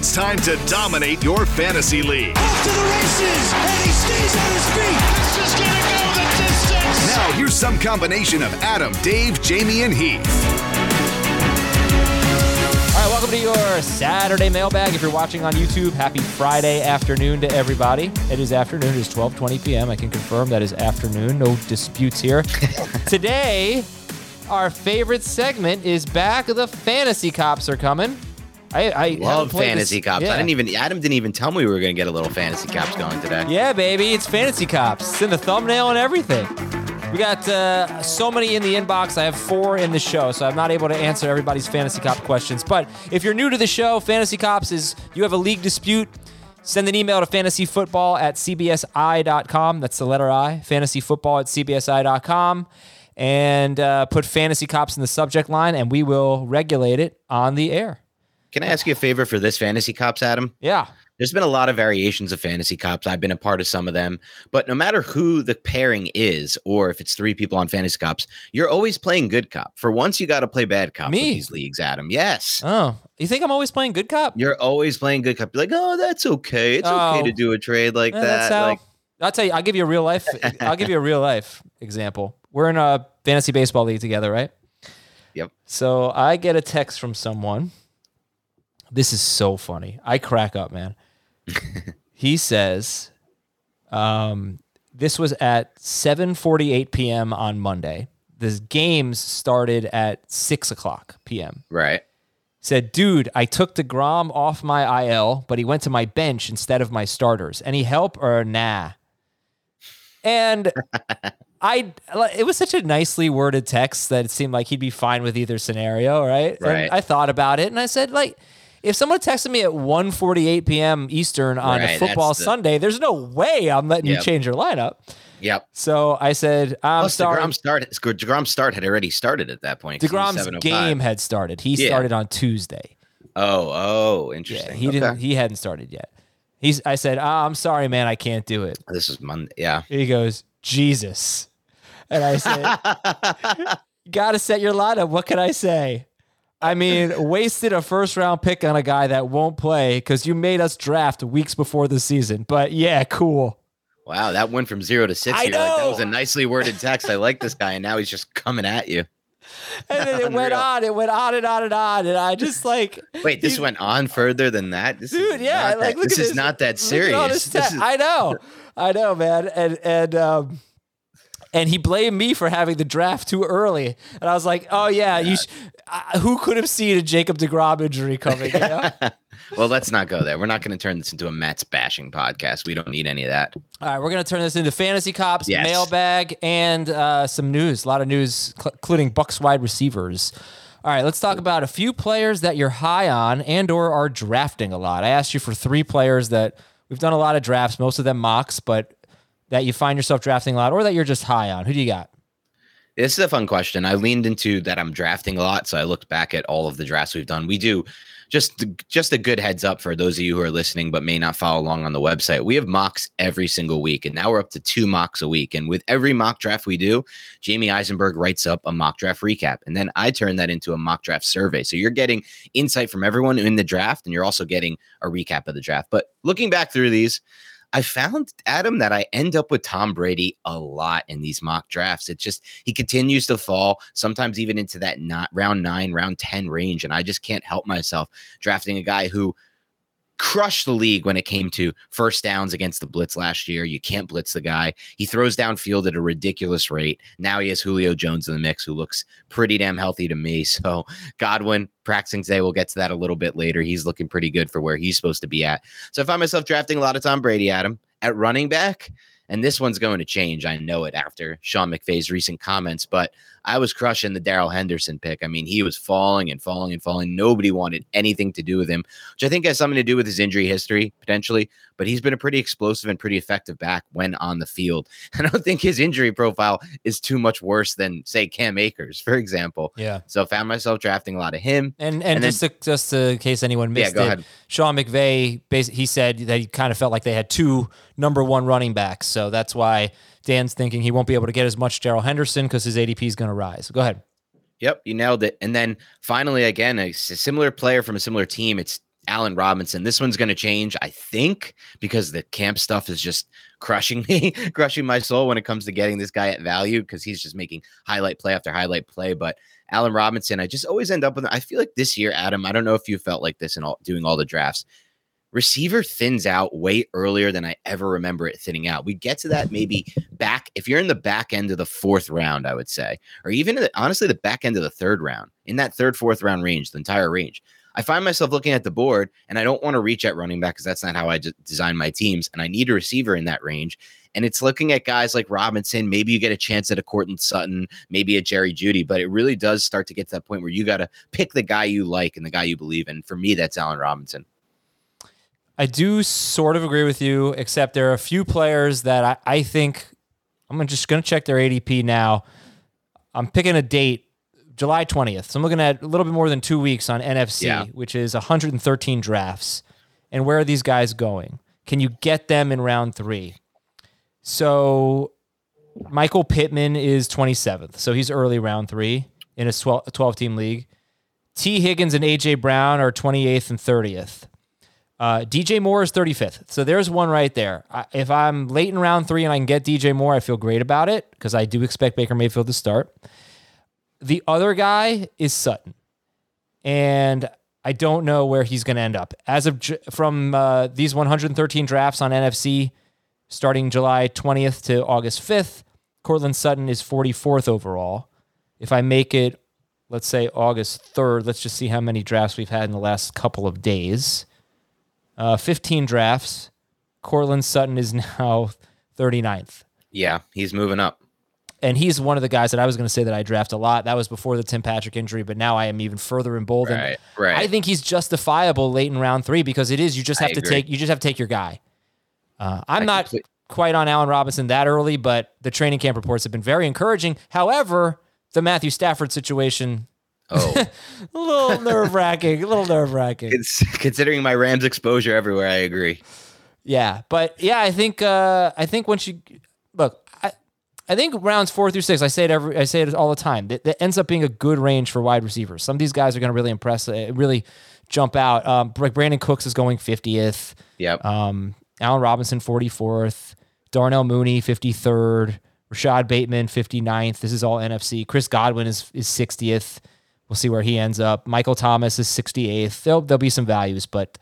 no, I can't. It's time to dominate your fantasy league. Off to the races, and he stays on his feet. This is gonna go the distance. Now, here's some combination of Adam, Dave, Jamey, and Heath. All right, welcome to your Saturday mailbag. If you're watching on YouTube, happy Friday afternoon to everybody. It is afternoon. It is 12:20 p.m. I can confirm that is afternoon. No disputes here. Today, our favorite segment is back. The fantasy cops are coming. I, I Love fantasy this- cops. Yeah. I didn't even Adam didn't even tell me we were gonna get a little fantasy cops going today. Yeah, baby, it's fantasy cops. It's in the thumbnail and everything. We got uh, so many in the inbox. I have four in the show, so I'm not able to answer everybody's fantasy cop questions. But if you're new to the show, fantasy cops is you have a league dispute. Send an email to fantasyfootball at cbsi.com. That's the letter I. Fantasyfootball at cbsi.com. And uh, put fantasy cops in the subject line, and we will regulate it on the air. Can I ask you a favor for this fantasy cops, Adam? Yeah. There's been a lot of variations of fantasy cops. I've been a part of some of them, but no matter who the pairing is, or if it's three people on fantasy cops, you're always playing good cop. For once, you got to play bad cop Me? with these leagues, Adam. Yes, Oh, you think I'm always playing good cop? you're always playing good cop. You're like, oh, that's okay. It's okay Oh. to do a trade like Yeah, that. how. like, I'll tell you. I'll give you a real life. I'll give you a real life example. We're in a fantasy baseball league together, right? Yep. So I get a text from someone. This is so funny. I crack up, man. he says, um, "This was at 7:48 p.m. on Monday. The games started at six o'clock p.m." right. said, dude, I took DeGrom off my IL, but he went to my bench instead of my starters. Any help or nah? And I, it was such a nicely worded text that it seemed like he'd be fine with either scenario, right? And Right. I thought about it and I said, like, if someone texted me at 1.48 p.m. Eastern on a Right, football the- Sunday, there's no way I'm letting you change your lineup. Yep. So I said, I'm Plus, sorry. DeGrom start. DeGrom start had already started at that point. DeGrom's game had started. He Yeah. started on Tuesday. Oh, oh, Yeah, interesting. he Okay. didn't. He hadn't started yet. He's. I said, ah, I'm sorry, man, I can't do it. This is Monday. Yeah. He goes, Jesus, and I said, got to set your lineup. What can I say? I mean, wasted a first round pick on a guy that won't play because you made us draft weeks before the season. But yeah, cool. Wow, that went from zero to six. I You're like, that was a nicely worded text. I like this guy, and now he's just coming at you. And then it went on. It went on and on and on. And I just like, Wait, this went on further than that. This dude, is yeah, not like that, look this at is this. not that Look at all serious. this This is- I know, I know, man, and and um, and he blamed me for having the draft too early, and I was like, oh yeah, you. Sh- uh, who could have seen a Jacob Degrom injury coming? You know? well, let's not go there. We're not going to turn this into a Mets bashing podcast. We don't need any of that. All right, we're gonna turn this into fantasy cops, Yes. mailbag, and uh, some news. A lot of news, cl- including Bucs wide receivers. All right, let's talk about a few players that you're high on and/or are drafting a lot. I asked you for three players that we've done a lot of drafts, most of them mocks, but that you find yourself drafting a lot or that you're just high on? Who do you got? This is a fun question. I leaned into that I'm drafting a lot, so I looked back at all of the drafts we've done. We do just just a good heads up for those of you who are listening but may not follow along on the website. We have mocks every single week, and now we're up to two mocks a week. And with every mock draft we do, Jamey Eisenberg writes up a mock draft recap, and then I turn that into a mock draft survey. So you're getting insight from everyone in the draft, and you're also getting a recap of the draft. But looking back through these, I found Adam that I end up with Tom Brady a lot in these mock drafts. It just he continues to fall, sometimes even into that not round nine, round 10 range. And I just can't help myself drafting a guy who crushed the league when it came to first downs against the blitz last year. You can't blitz the guy. He throws downfield at a ridiculous rate. Now he has Julio Jones in the mix, who looks pretty damn healthy to me. So Godwin practicing today, we'll get to that a little bit later. He's looking pretty good for where he's supposed to be at. So I find myself drafting a lot of Tom Brady, Adam, at running back. And this one's going to change. I know it after Sean McVay's recent comments, but I was crushing the Darrell Henderson pick. I mean, he was falling and falling and falling. Nobody wanted anything to do with him, which I think has something to do with his injury history potentially. But he's been a pretty explosive and pretty effective back when on the field. I don't think his injury profile is too much worse than, say, Cam Akers, for example. Yeah. So I found myself drafting a lot of him. And and, And just to, just to, in case anyone Yeah, missed go it, ahead. Sean McVay, he said that he kind of felt like they had two number one running backs, so that's why Dan's thinking he won't be able to get as much Darrell Henderson because his ADP is going to rise. Go ahead. Yep, you nailed it. And then finally, again, a similar player from a similar team. It's Allen Robinson. This one's going to change, I think, because the camp stuff is just crushing me, crushing my soul when it comes to getting this guy at value because he's just making highlight play after highlight play. But Allen Robinson, I just always end up with. I feel like this year, Adam. I don't know if you felt like this in all doing all the drafts. Receiver thins out way earlier than I ever remember it thinning out. We get to that maybe back if you're in the back end of the fourth round, I would say, or even the, honestly the back end of the third round, in that third fourth round range, the entire range. I find myself looking at the board and I don't want to reach at running back because that's not how I d- design my teams. And I need a receiver in that range. And it's looking at guys like Robinson. Maybe you get a chance at a Courtland Sutton, maybe a Jerry Jeudy, but it really does start to get to that point where you got to pick the guy you like and the guy you believe in. For me, that's Allen Robinson. I do sort of agree with you, except there are a few players that I, I think I'm just going to check their ADP now. I'm picking a date, July 20th. So I'm looking at a little bit more than two weeks on NFC, Yeah. which is 113 drafts. And where are these guys going? Can you get them in round three? So Michael Pittman is 27th. So he's early round three in a 12 team league. Tee Higgins and AJ Brown are 28th and 30th. Uh, DJ Moore is 35th. So there's one right there. I, if I'm late in round three and I can get DJ Moore, I feel great about it because I do expect Baker Mayfield to start. The other guy is Sutton. And I don't know where he's going to end up. As of from uh, these 113 drafts on NFC, starting July 20th to August 5th, Courtland Sutton is 44th overall. If I make it, let's say August 3rd, let's just see how many drafts we've had in the last couple of days. Uh, 15 drafts. Courtland Sutton is now 39th. Yeah, he's moving up. And he's one of the guys that I was going to say that I draft a lot. That was before the Tim Patrick injury, but now I am even further emboldened. Right, right. I think he's justifiable late in round three because it is you just I have to agree. take you just have to take your guy. Uh, I'm I not complete- quite on Allen Robinson that early, but the training camp reports have been very encouraging. However, the Matthew Stafford situation Oh, a little nerve wracking, a little nerve wracking. considering my Rams exposure everywhere. I agree. Yeah, but yeah, I think uh, I think once you look, I I think rounds four through six. I say it every, I say it all the time. That, that ends up being a good range for wide receivers. Some of these guys are going to really impress, uh, really jump out. Um, like Brandin Cooks is going fiftieth. Yep. Um, Allen Robinson forty fourth. Darnell Mooney fifty third. Rashod Bateman 59th. This is all NFC. Chris Godwin is is 60th. We'll see where he ends up. Michael Thomas is 68th. There'll, there'll be some values, but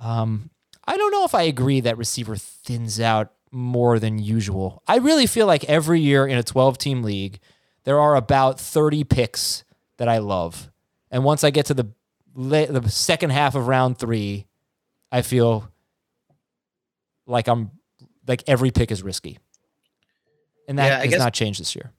um, I don't know if I agree that receiver thins out more than usual. I really feel like every year in a 12 team league, there are about 30 picks that I love. And once I get to the the second half of round 3, I feel like I'm like every pick is risky. And that Yeah, has guess- not changed this year.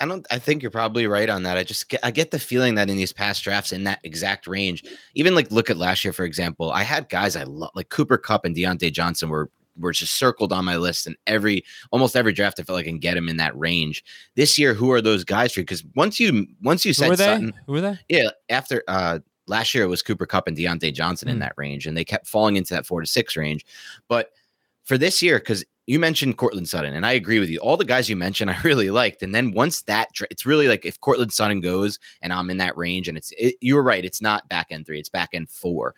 I don't. I think you're probably right on that. I just get, I get the feeling that in these past drafts, in that exact range, even like look at last year for example, I had guys I love like Cooper Kupp and Diontae Johnson were were just circled on my list, and every almost every draft I felt like I can get him in that range. This year, who are those guys for? you? Because once you once you said? Sutton, Who were they? yeah, after uh last year it was Cooper Kupp and Diontae Johnson in Mm. that range, and they kept falling into that four to six range. But for this year, because you mentioned Courtland Sutton, and I agree with you. All the guys you mentioned, I really liked. And then once that, it's really like if Courtland Sutton goes and I'm in that range, and it's it, you were right, it's not back end three, it's back end four.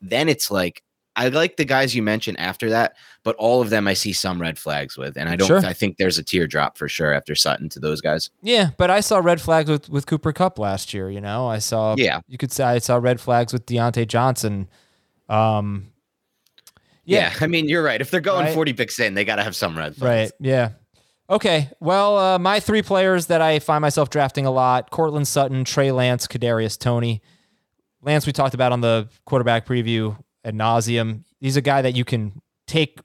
Then it's like I like the guys you mentioned after that, but all of them I see some red flags with, and I don't. Sure. I think there's a teardrop for sure after Sutton to those guys. Yeah, but I saw red flags with, with Cooper Kupp last year. You know, I saw. Yeah. you could say I saw red flags with Diontae Johnson. Um, Yeah, I mean you're right. If they're going Right. 40 picks in, they got to have some red Right. Yeah. Okay. Well, uh, my three players that I find myself drafting a lot: Courtland Sutton, Trey Lance, Kadarius Toney. Lance, we talked about on the quarterback preview ad nauseum. He's a guy that you can take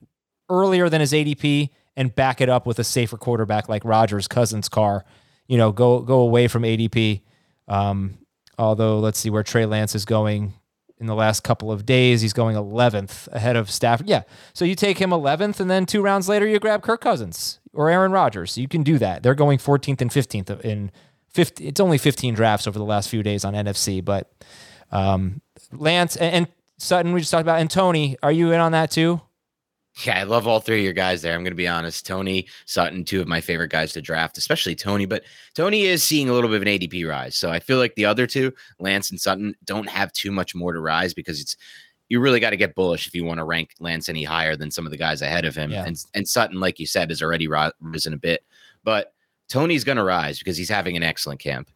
earlier than his ADP and back it up with a safer quarterback like Rodgers, Cousins, Carr. You know, go go away from ADP. Um, although, let's see where Trey Lance is going in the last couple of days. He's going 11th ahead of Stafford. Yeah. So you take him 11th, and then two rounds later, you grab Kirk Cousins or Aaron Rodgers. You can do that. They're going 14th and 15th in 50. It's only 15 drafts over the last few days on NFC, but um, Lance and, and Sutton, we just talked about, and Toney, are you in on that too? Yeah, I love all three of your guys there. I'm going to be honest. Toney, Sutton, two of my favorite guys to draft, especially Toney. But Toney is seeing a little bit of an ADP rise. So I feel like the other two, Lance and Sutton, don't have too much more to rise because it's you really got to get bullish if you want to rank Lance any higher than some of the guys ahead of him. Yeah. And and Sutton, like you said, has already ri- risen a bit. But Toney's going to rise because he's having an excellent camp.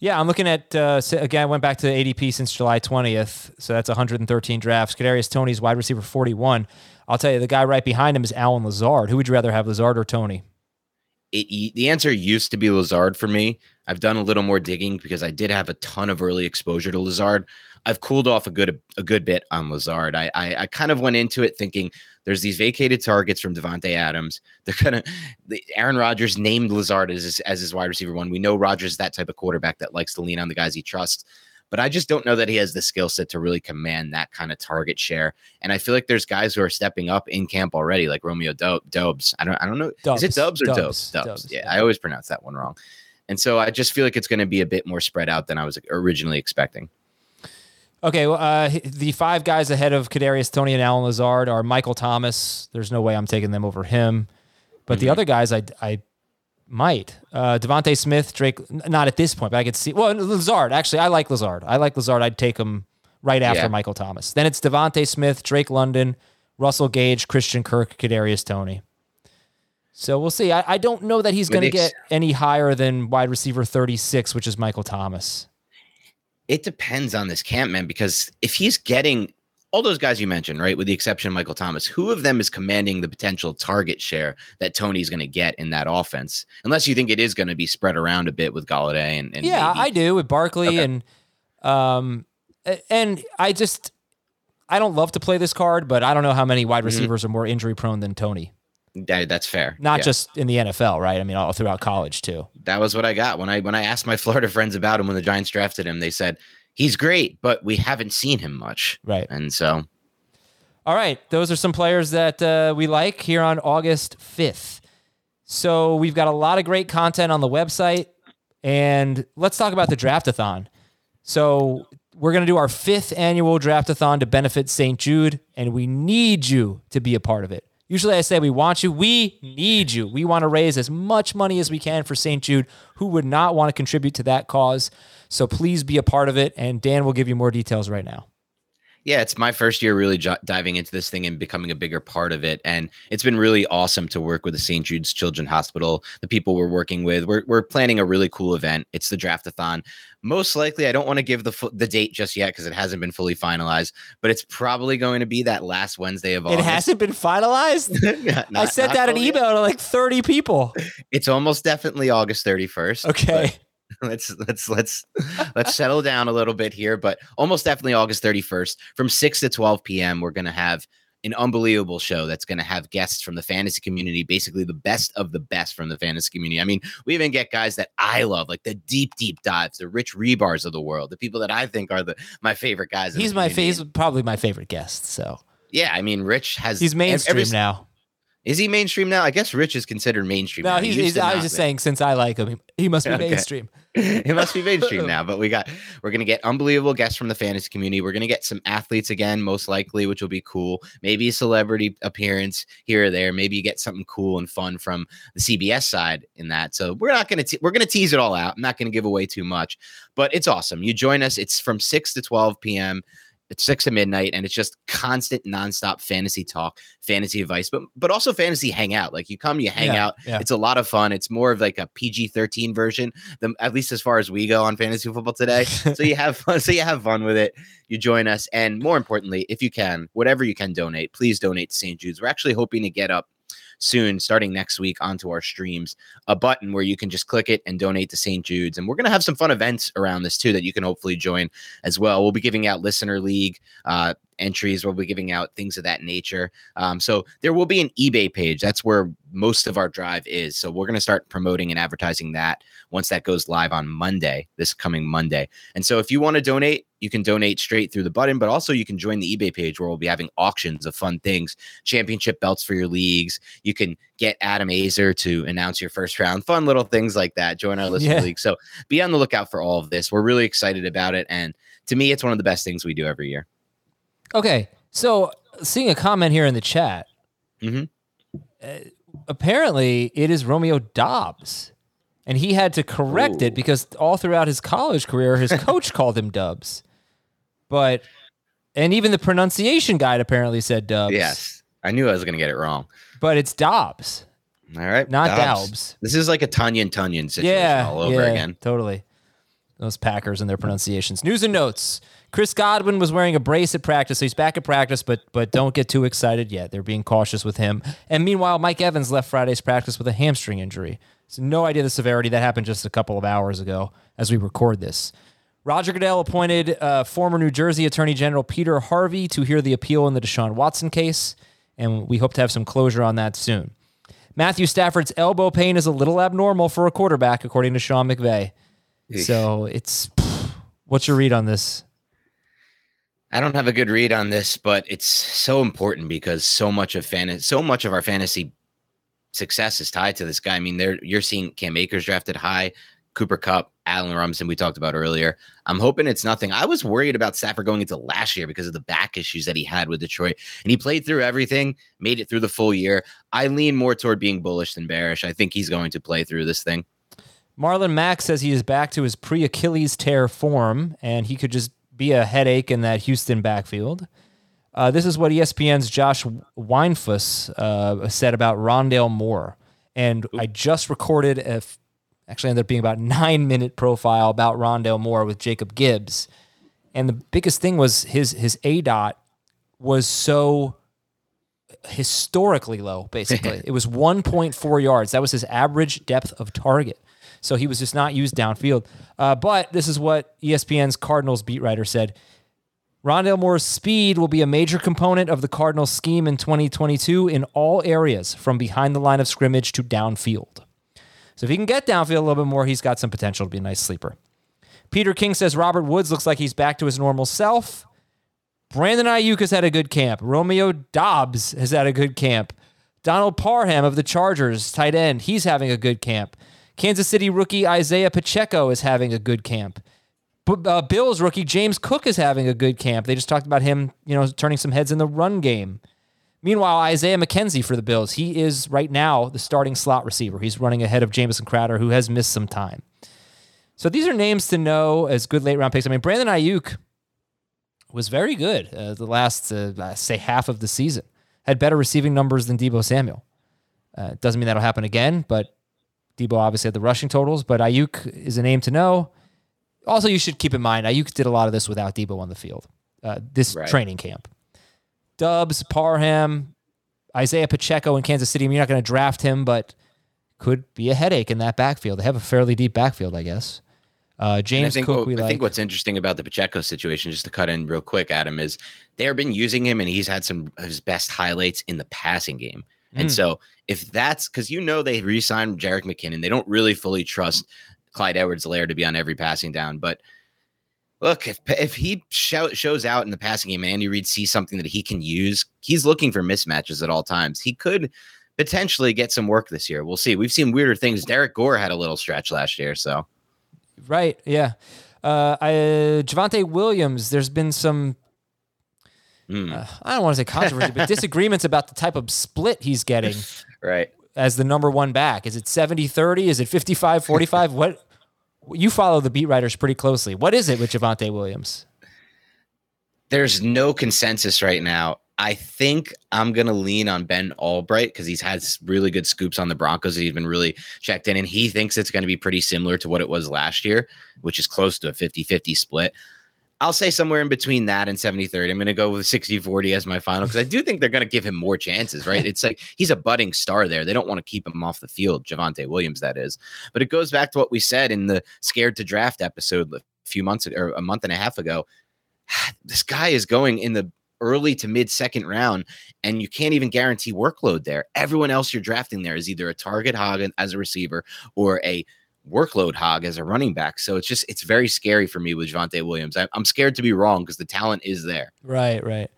Yeah, I'm looking at uh, again. I went back to ADP since July 20th, so that's 113 drafts. Kadarius Toney's wide receiver 41. I'll tell you, the guy right behind him is Allen Lazard. Who would you rather have, Lazard or Toney? it, the answer used to be Lazard for me. I've done a little more digging because I did have a ton of early exposure to Lazard. I've cooled off a good a good bit on Lazard. I I, I kind of went into it thinking there's these vacated targets from Davante Adams. They're gonna the, Aaron Rodgers named Lazard as his, as his wide receiver one. We know Rodgers is that type of quarterback that likes to lean on the guys he trusts. But I just don't know that he has the skill set to really command that kind of target share. And I feel like there's guys who are stepping up in camp already, like Romeo Do- Dubs. I don't I don't know. Is it Dubs. Dubs or Dubs. Dubs? Dubs. Dubs, yeah. I always pronounce that one wrong. And so I just feel like it's going to be a bit more spread out than I was originally expecting. Okay, well, uh, the five guys ahead of Kadarius Toney and Allen Lazard are Michael Thomas. There's no way I'm taking them over him. But the other guys, I, I might. Uh, DeVonta Smith, Drake, not at this point, but I could see. Well, Lazard, actually, I like Lazard. I like Lazard. I'd take him right after Yeah. Michael Thomas. Then it's DeVonta Smith, Drake London, Russell Gage, Christian Kirk, Kadarius Toney. So we'll see. I, I don't know that he's going to get any higher than wide receiver 36, which is Michael Thomas. It depends on this camp, man, because if he's getting all those guys you mentioned, right, with the exception of Michael Thomas, who of them is commanding the potential target share that Toney's going to get in that offense? Unless you think it is going to be spread around a bit with Golladay and, and yeah, maybe- I do with Barkley Okay. and um and I just I don't love to play this card, but I don't know how many wide Mhm. receivers are more injury prone than Toney. That- that's fair. Not Yeah. just in the NFL, right? I mean, all throughout college too. that was what I got when I when I asked my Florida friends about him when the Giants drafted him. They said he's great, but we haven't seen him much. Right. And so All right, those are some players that uh, we like here on August 5th. So we've got a lot of great content on the website, and let's talk about the draftathon. So we're going to do our fifth annual draftathon to benefit St. Jude, and we need you to be a part of it. Usually I say we want you, we need you. We want to raise as much money as we can for St. Jude. Who would not want to contribute to that cause? So please be a part of it, and Dan will give you more details right now. Yeah, it's my first year really j- diving into this thing and becoming a bigger part of it. And it's been really awesome to work with the St. Jude's Children's Hospital, the people we're working with. We're, we're planning a really cool event. It's the Draftathon. Most likely, I don't want to give the fu- the date just yet because it hasn't been fully finalized, but it's probably going to be that last Wednesday of It August. It hasn't been finalized? Not- I sent out an fully yet. email to like 30 people. It's almost definitely August 31st. but- Okay. let's let's let's let's settle down a little bit here but almost definitely august 31st from 6 to 12 p.m we're going to have an unbelievable show that's going to have guests from the fantasy community basically the best of the best from the fantasy community i mean we even get guys that i love like the deep deep dives the Rich Hribars of the world the people that i think are the my favorite guys He's my face, probably my favorite guest. So Yeah, I mean, Rich has He's mainstream every- now. Is he mainstream now? I guess Rich is considered mainstream. No, now. He's, used he's I was just saying since I like him, he, he must be Okay. mainstream. he must be mainstream now. But we got we're gonna get unbelievable guests from the fantasy community. We're gonna get some athletes again, most likely, which will be cool. Maybe a celebrity appearance here or there. Maybe you get something cool and fun from the CBS side in that. So we're not gonna te- we're gonna tease it all out. I'm not gonna give away too much, but it's awesome. You join us. It's from six to twelve p.m. It's six to midnight, and it's just constant, nonstop fantasy talk, fantasy advice, but but also fantasy hangout. Like you come, you hang Yeah, out. yeah. It's a lot of fun. It's more of like a PG thirteen version, the, at least as far as we go on fantasy football today. so you have fun. So you have fun with it. You join us, and more importantly, if you can, whatever you can donate, please donate to St. Jude's. We're actually hoping to get up soon, starting next week, onto our streams, a button where you can just click it and donate to St. Jude's. And we're going to have some fun events around this too that you can hopefully join as well. We'll be giving out listener league uh, entries. We'll be giving out things of that nature. Um, so there will be an eBay page. That's where most of our drive is. So we're going to start promoting and advertising that once that goes live on Monday, this coming Monday. And so if you want to donate, you can donate straight through the button, but also you can join the eBay page where we'll be having auctions of fun things, championship belts for your leagues. You can get Adam Aizer to announce your first round, fun little things like that. Join our listener Yeah. league. So be on the lookout for all of this. We're really excited about it. And to me, it's one of the best things we do every year. Okay, so seeing a comment here in the chat. Mhm. Uh, apparently, it is Romeo Dobbs, and he had to correct Ooh. it because all throughout his college career, his coach called him Dubs. But and even the pronunciation guide apparently said Dubs. Yes. I knew I was going to get it wrong. but it's Dobbs, All right. not Dobbs. Doubs. This is like a Tunyon Tunyon situation Yeah, all over yeah, again. Totally. Those Packers and their pronunciations. News and notes. Chris Godwin was wearing a brace at practice, so he's back at practice, but but don't get too excited yet. They're being cautious with him. And meanwhile, Mike Evans left Friday's practice with a hamstring injury. So no idea the severity. That happened just a couple of hours ago as we record this. Roger Goodell appointed uh, former New Jersey Attorney General Peter Harvey to hear the appeal in the Deshaun Watson case, and we hope to have some closure on that soon. Matthew Stafford's elbow pain is a little abnormal for a quarterback, according to Sean McVay. So it's what's your read on this? I don't have a good read on this, but it's so important because so much of fantasy, so much of our fantasy success is tied to this guy. I mean, there you're seeing Cam Akers drafted high, Cooper Kupp, Allen Robinson, we talked about earlier. I'm hoping it's nothing. I was worried about Stafford going into last year because of the back issues that he had with Detroit, and he played through everything, made it through the full year. I lean more toward being bullish than bearish. I think he's going to play through this thing. Marlon Mack says he is back to his pre Achilles tear form, and he could just be a headache in that Houston backfield. Uh, this is what ESPN's Josh Weinfuss uh, said about Rondale Moore. And I just recorded a, f- actually ended up being about nine minute profile about Rondale Moore with Jacob Gibbs. And the biggest thing was his his A dot was so historically low, basically. it was 1.4 yards. That was his average depth of target. So he was just not used downfield. Uh, but this is what ESPN's Cardinals beat writer said. Rondale Moore's speed will be a major component of the Cardinals' scheme in 2022 in all areas, from behind the line of scrimmage to downfield. So if he can get downfield a little bit more, he's got some potential to be a nice sleeper. Peter King says Robert Woods looks like he's back to his normal self. Brandon Aiyuk has had a good camp. Romeo Dobbs has had a good camp. Donald Parham of the Chargers, tight end, he's having a good camp. Kansas City rookie Isiah Pacheco is having a good camp. Uh, Bills rookie James Cook is having a good camp. They just talked about him, you know, turning some heads in the run game. Meanwhile, Isaiah McKenzie for the Bills, he is right now the starting slot receiver. He's running ahead of Jamison Crowder, who has missed some time. So these are names to know as good late round picks. I mean, Brandon Aiyuk was very good uh, the last, uh, say, half of the season. Had better receiving numbers than Deebo Samuel. Uh, doesn't mean that'll happen again, but Deebo obviously had the rushing totals. But Aiyuk is a name to know. Also, you should keep in mind Aiyuk did a lot of this without Deebo on the field. Uh, this Right. training camp, Dubs, Parham, Isiah Pacheco in Kansas City. I mean, you're not going to draft him, but could be a headache in that backfield. They have a fairly deep backfield, I guess. Uh, And I James think, Cook, what- I like. think what's interesting about the Pacheco situation, just to cut in real quick, Adam, is they've been using him and he's had some of his best highlights in the passing game. And Mm. so if that's because you know they re-signed Jerick McKinnon, they don't really fully trust Clyde Edwards-Helaire to be on every passing down. But Look, if if he show, shows out in the passing game and Andy Reid sees something that he can use, he's looking for mismatches at all times. He could potentially get some work this year. We'll see. We've seen weirder things. Derrick Gore had a little stretch last year, so right, yeah. Uh, I, Javonte Williams, there's been some mm. uh, I don't want to say controversy, but disagreements about the type of split he's getting right as the number one back. Is it 70 30? Is it 55 45? what you follow the beat writers pretty closely. What is it with Javonte Williams? There's no consensus right now. I think I'm gonna lean on Ben Allbright because he's had really good scoops on the Broncos. He's been really checked in, and he thinks it's going to be pretty similar to what it was last year, which is close to a 50-50 split. I'll say somewhere in between that and 70 30. I'm going to go with 60 40 as my final because I do think they're going to give him more chances, right? It's like he's a budding star there. They don't want to keep him off the field, Javonte Williams, that is. But it goes back to what we said in the Scared to Draft episode a few months or a month and a half ago. This guy is going in the early to mid second round, and you can't even guarantee workload there. Everyone else you're drafting there is either a target hog as a receiver or a workload hog as a running back. So it's just it's very scary for me with Javonte Williams. I, am scared to be wrong because the talent is there. Right, right.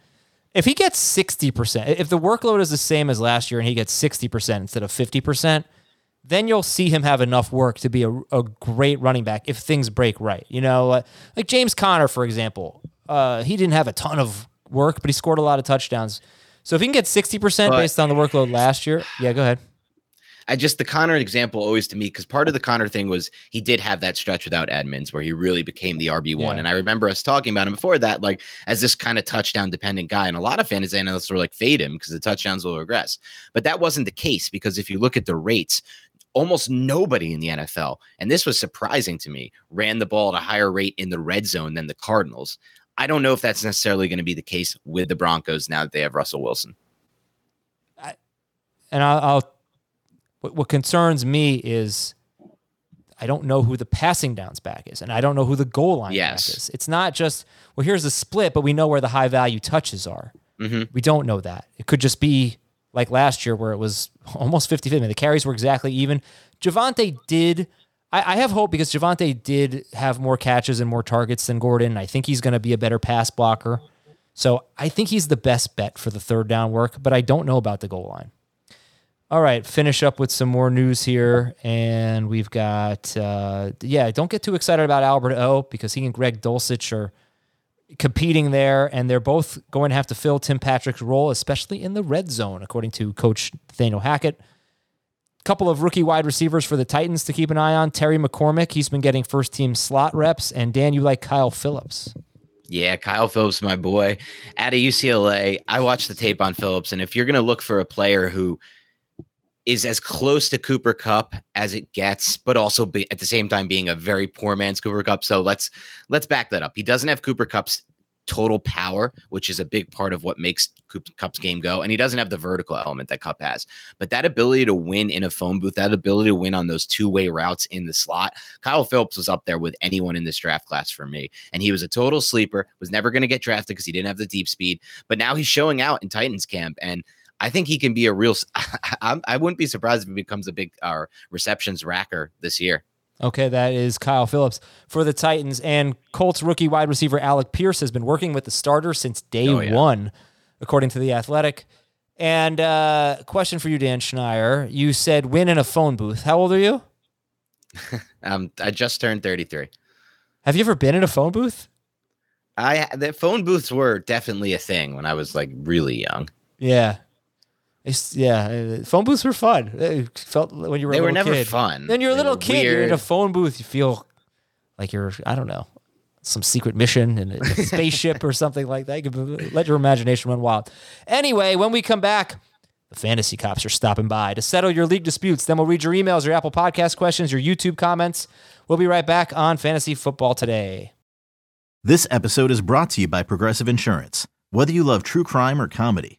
If he gets sixty percent, if the workload is the same as last year and he gets sixty percent instead of fifty percent, then you'll see him have enough work to be a, a great running back if things break right. You know, like James Conner, for example, uh, he didn't have a ton of work, but he scored a lot of touchdowns. So if he can get sixty percent based on the workload last year, yeah, go ahead. I just the Conner example always to me because part of the Conner thing was he did have that stretch without Edmonds where he really became the RB one, yeah. and I remember us talking about him before that, like as this kind of touchdown dependent guy, and a lot of fantasy analysts were like fade him because the touchdowns will regress, but that wasn't the case because if you look at the rates. Almost nobody in the NFL, and this was surprising to me, ran the ball at a higher rate in the red zone than the Cardinals. I don't know if that's necessarily going to be the case with the Broncos now that they have Russell Wilson. I, and I'll, I'll what, what concerns me is I don't know who the passing downs back is, and I don't know who the goal line yes. back is. It's not just well, here's the split, but we know where the high value touches are. Mm-hmm. We don't know that. It could just be like last year where it was almost 50 50. The carries were exactly even. Javonte did. I, I have hope because Javonte did have more catches and more targets than Gordon. I think he's going to be a better pass blocker. So I think he's the best bet for the third down work, but I don't know about the goal line. All right, finish up with some more news here. And we've got, uh, yeah, don't get too excited about Albert O because he and Greg Dulcich are competing there, and they're both going to have to fill Tim Patrick's role, especially in the red zone, according to Coach Nathaniel Hackett. A couple of rookie wide receivers for the Titans to keep an eye on. Terry McCormick, he's been getting first team slot reps. And Dan, you like Kyle Philips. Yeah, Kyle Philips, my boy. At a UCLA, I watched the tape on Philips, and if you're going to look for a player who – is as close to Cooper Kupp as it gets, but also be, at the same time being a very poor man's Cooper Kupp. So let's let's back that up. He doesn't have Cooper Kupp's total power, which is a big part of what makes Cooper Kupp's game go, and he doesn't have the vertical element that Kupp has. But that ability to win in a phone booth, that ability to win on those two way routes in the slot, Kyle Philips was up there with anyone in this draft class for me, and he was a total sleeper. Was never going to get drafted because he didn't have the deep speed, but now he's showing out in Titans camp and I think he can be a real. I, I wouldn't be surprised if he becomes a big uh, receptions racker this year. Okay, that is Kyle Philips for the Titans. And Colts rookie wide receiver Alec Pierce has been working with the starter since day oh, yeah. one, according to The Athletic. And uh, question for you, Dan Schneier. You said win in a phone booth. How old are you? um, I just turned 33. Have you ever been in a phone booth? I the phone booths were definitely a thing when I was like really young. Yeah, it's, yeah, uh, phone booths were fun. It felt when you were they were never kid. fun. Then you're a they little kid. Weird. You're in a phone booth. You feel like you're I don't know some secret mission in a spaceship or something like that. You can let your imagination run wild. Anyway, when we come back, the fantasy cops are stopping by to settle your league disputes. Then we'll read your emails, your Apple Podcast questions, your YouTube comments. We'll be right back on Fantasy Football today. This episode is brought to you by Progressive Insurance. Whether you love true crime or comedy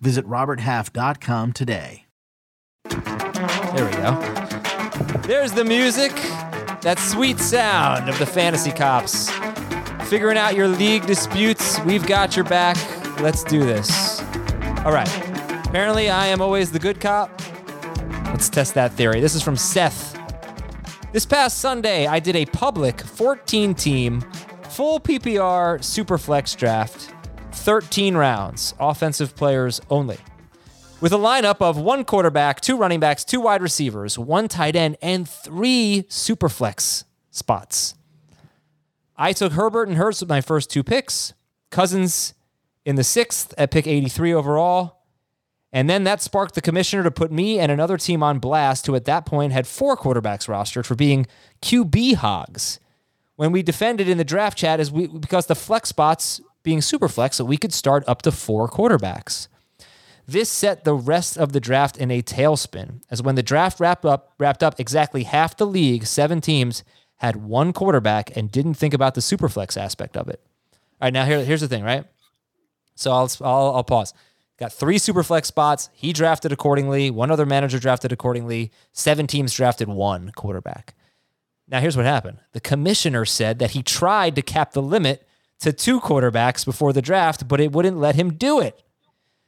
Visit RobertHalf.com today. There we go. There's the music. That sweet sound of the fantasy cops. Figuring out your league disputes. We've got your back. Let's do this. All right. Apparently, I am always the good cop. Let's test that theory. This is from Seth. This past Sunday, I did a public 14 team, full PPR super flex draft, 13 rounds, offensive players only. With a lineup of one quarterback, two running backs, two wide receivers, one tight end, and three Superflex spots. I took Herbert and Hurts with my first two picks, Cousins in the sixth at pick 83 overall. And then that sparked the commissioner to put me and another team on blast, who at that point had four quarterbacks rostered for being QB hogs. When we defended in the draft chat, is we because the flex spots being super flex, so we could start up to four quarterbacks. This set the rest of the draft in a tailspin, as when the draft wrapped up, wrapped up, exactly half the league, seven teams, had one quarterback and didn't think about the super flex aspect of it. All right, now here, here's the thing, right? So I'll, I'll, I'll pause. Got three super flex spots. He drafted accordingly. One other manager drafted accordingly. Seven teams drafted one quarterback. Now, here's what happened the commissioner said that he tried to cap the limit to two quarterbacks before the draft, but it wouldn't let him do it.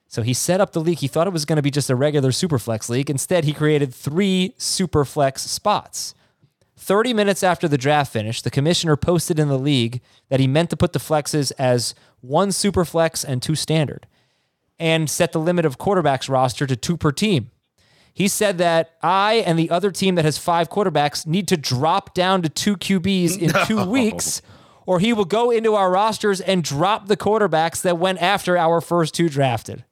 So he set up the league. He thought it was going to be just a regular superflex league. Instead, he created three superflex spots. 30 minutes after the draft finished, the commissioner posted in the league that he meant to put the flexes as one superflex and two standard and set the limit of quarterbacks roster to two per team. He said that I and the other team that has five quarterbacks need to drop down to two QBs in two weeks, or he will go into our rosters and drop the quarterbacks that went after our first two drafted.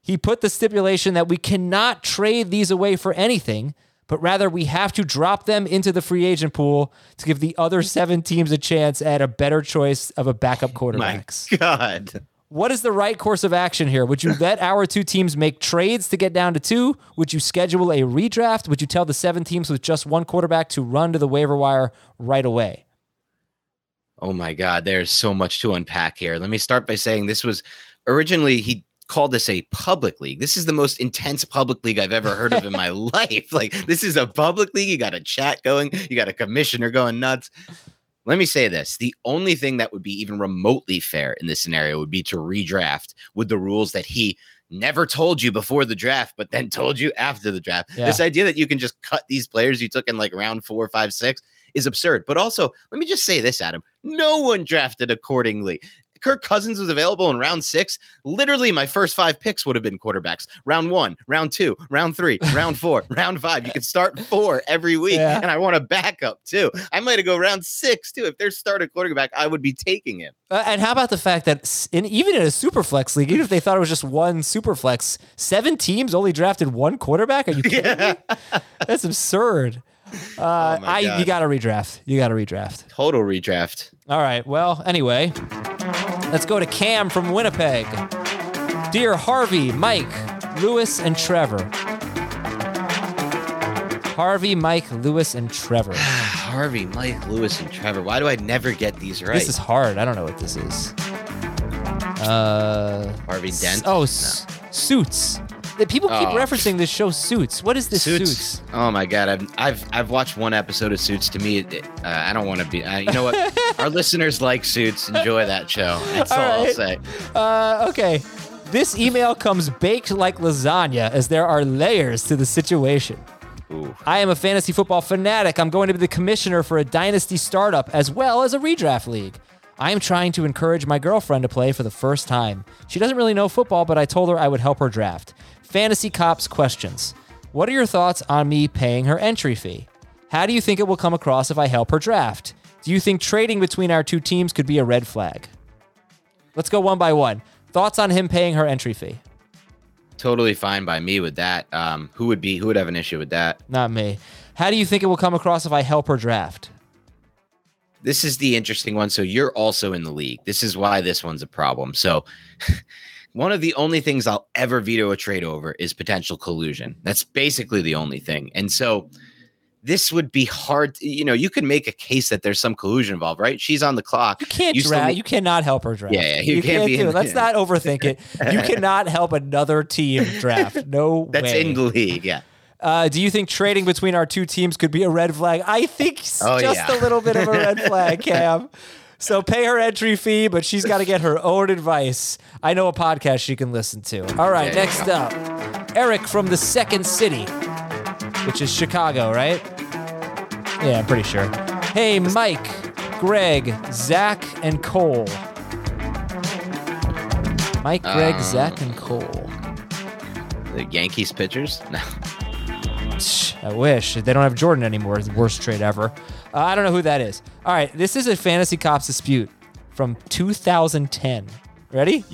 He put the stipulation that we cannot trade these away for anything, but rather we have to drop them into the free agent pool to give the other seven teams a chance at a better choice of a backup quarterback. My. God. What is the right course of action here? Would you let our two teams make trades to get down to two? Would you schedule a redraft? Would you tell the seven teams with just one quarterback to run to the waiver wire right away? Oh my God, there's so much to unpack here. Let me start by saying this was originally he called this a public league. This is the most intense public league I've ever heard of in my life. Like this is a public league. You got a chat going, you got a commissioner going nuts. Let me say this. The only thing that would be even remotely fair in this scenario would be to redraft with the rules that he never told you before the draft, but then told you after the draft. Yeah. This idea that you can just cut these players you took in like round four, five, six is absurd. But also, let me just say this, Adam. No one drafted accordingly. Kirk Cousins was available in round six. Literally, my first five picks would have been quarterbacks. Round one, round two, round three, round four, round five. You can start four every week. Yeah. And I want a backup too. I might have go round six too. If there's started quarterback, I would be taking him. Uh, and how about the fact that in, even in a super flex league, even if they thought it was just one super flex, seven teams only drafted one quarterback? Are you kidding me? That's absurd. Uh, Oh I you got to redraft. You got to redraft. Total redraft. All right. Well, anyway, let's go to Cam from Winnipeg. Dear Harvey, Mike, Louis, and Trevor. Harvey, Mike, Louis, and Trevor. Harvey, Mike, Louis, and Trevor. Why do I never get these right? This is hard. I don't know what this is. Uh, Harvey Dent. Oh, s- Suits. The people keep Oh. referencing this show, Suits. What is this Suits? Suits. Oh my god, I've I've I've watched one episode of Suits. To me, it, uh, I don't want to be. Uh, you know what? Our listeners like Suits. Enjoy that show. That's all, All I'll say. Uh, okay. This email comes baked like lasagna as there are layers to the situation. Ooh. I am a fantasy football fanatic. I'm going to be the commissioner for a dynasty startup as well as a redraft league. I am trying to encourage my girlfriend to play for the first time. She doesn't really know football, but I told her I would help her draft. Fantasy Cops questions. What are your thoughts on me paying her entry fee? How do you think it will come across if I help her draft? Do you think trading between our two teams could be a red flag? Let's go one by one. Thoughts on him paying her entry fee? Totally fine by me with that. Um, who would be who would have an issue with that? Not me. How do you think it will come across if I help her draft? This is the interesting one. So you're also in the league. This is why this one's a problem. So one of the only things I'll ever veto a trade over is potential collusion. That's basically the only thing. And so this would be hard. To, you know, you can make a case that there's some collusion involved, right? She's on the clock. You can't still draft. need- you cannot help her draft. Yeah, yeah, you can't be do in- it. Let's not overthink it. You cannot help another team draft. No That's way. in the league. Yeah. Uh, do you think trading between our two teams could be a red flag? I think Oh, just yeah. a little bit of a red flag, Cam. So pay her entry fee, but she's got to get her own advice. I know a podcast she can listen to. All right, next up, Eric from the second city, which is Chicago, right? Yeah, I'm pretty sure. Hey, Mike, Greg, Zach, and Cole. Mike, Greg, Um, Zach, and Cole. The Yankees pitchers. No. I wish they don't have Jordan anymore. It's the worst trade ever. Uh, I don't know who that is. All right, this is a fantasy cops dispute from 2010. Ready?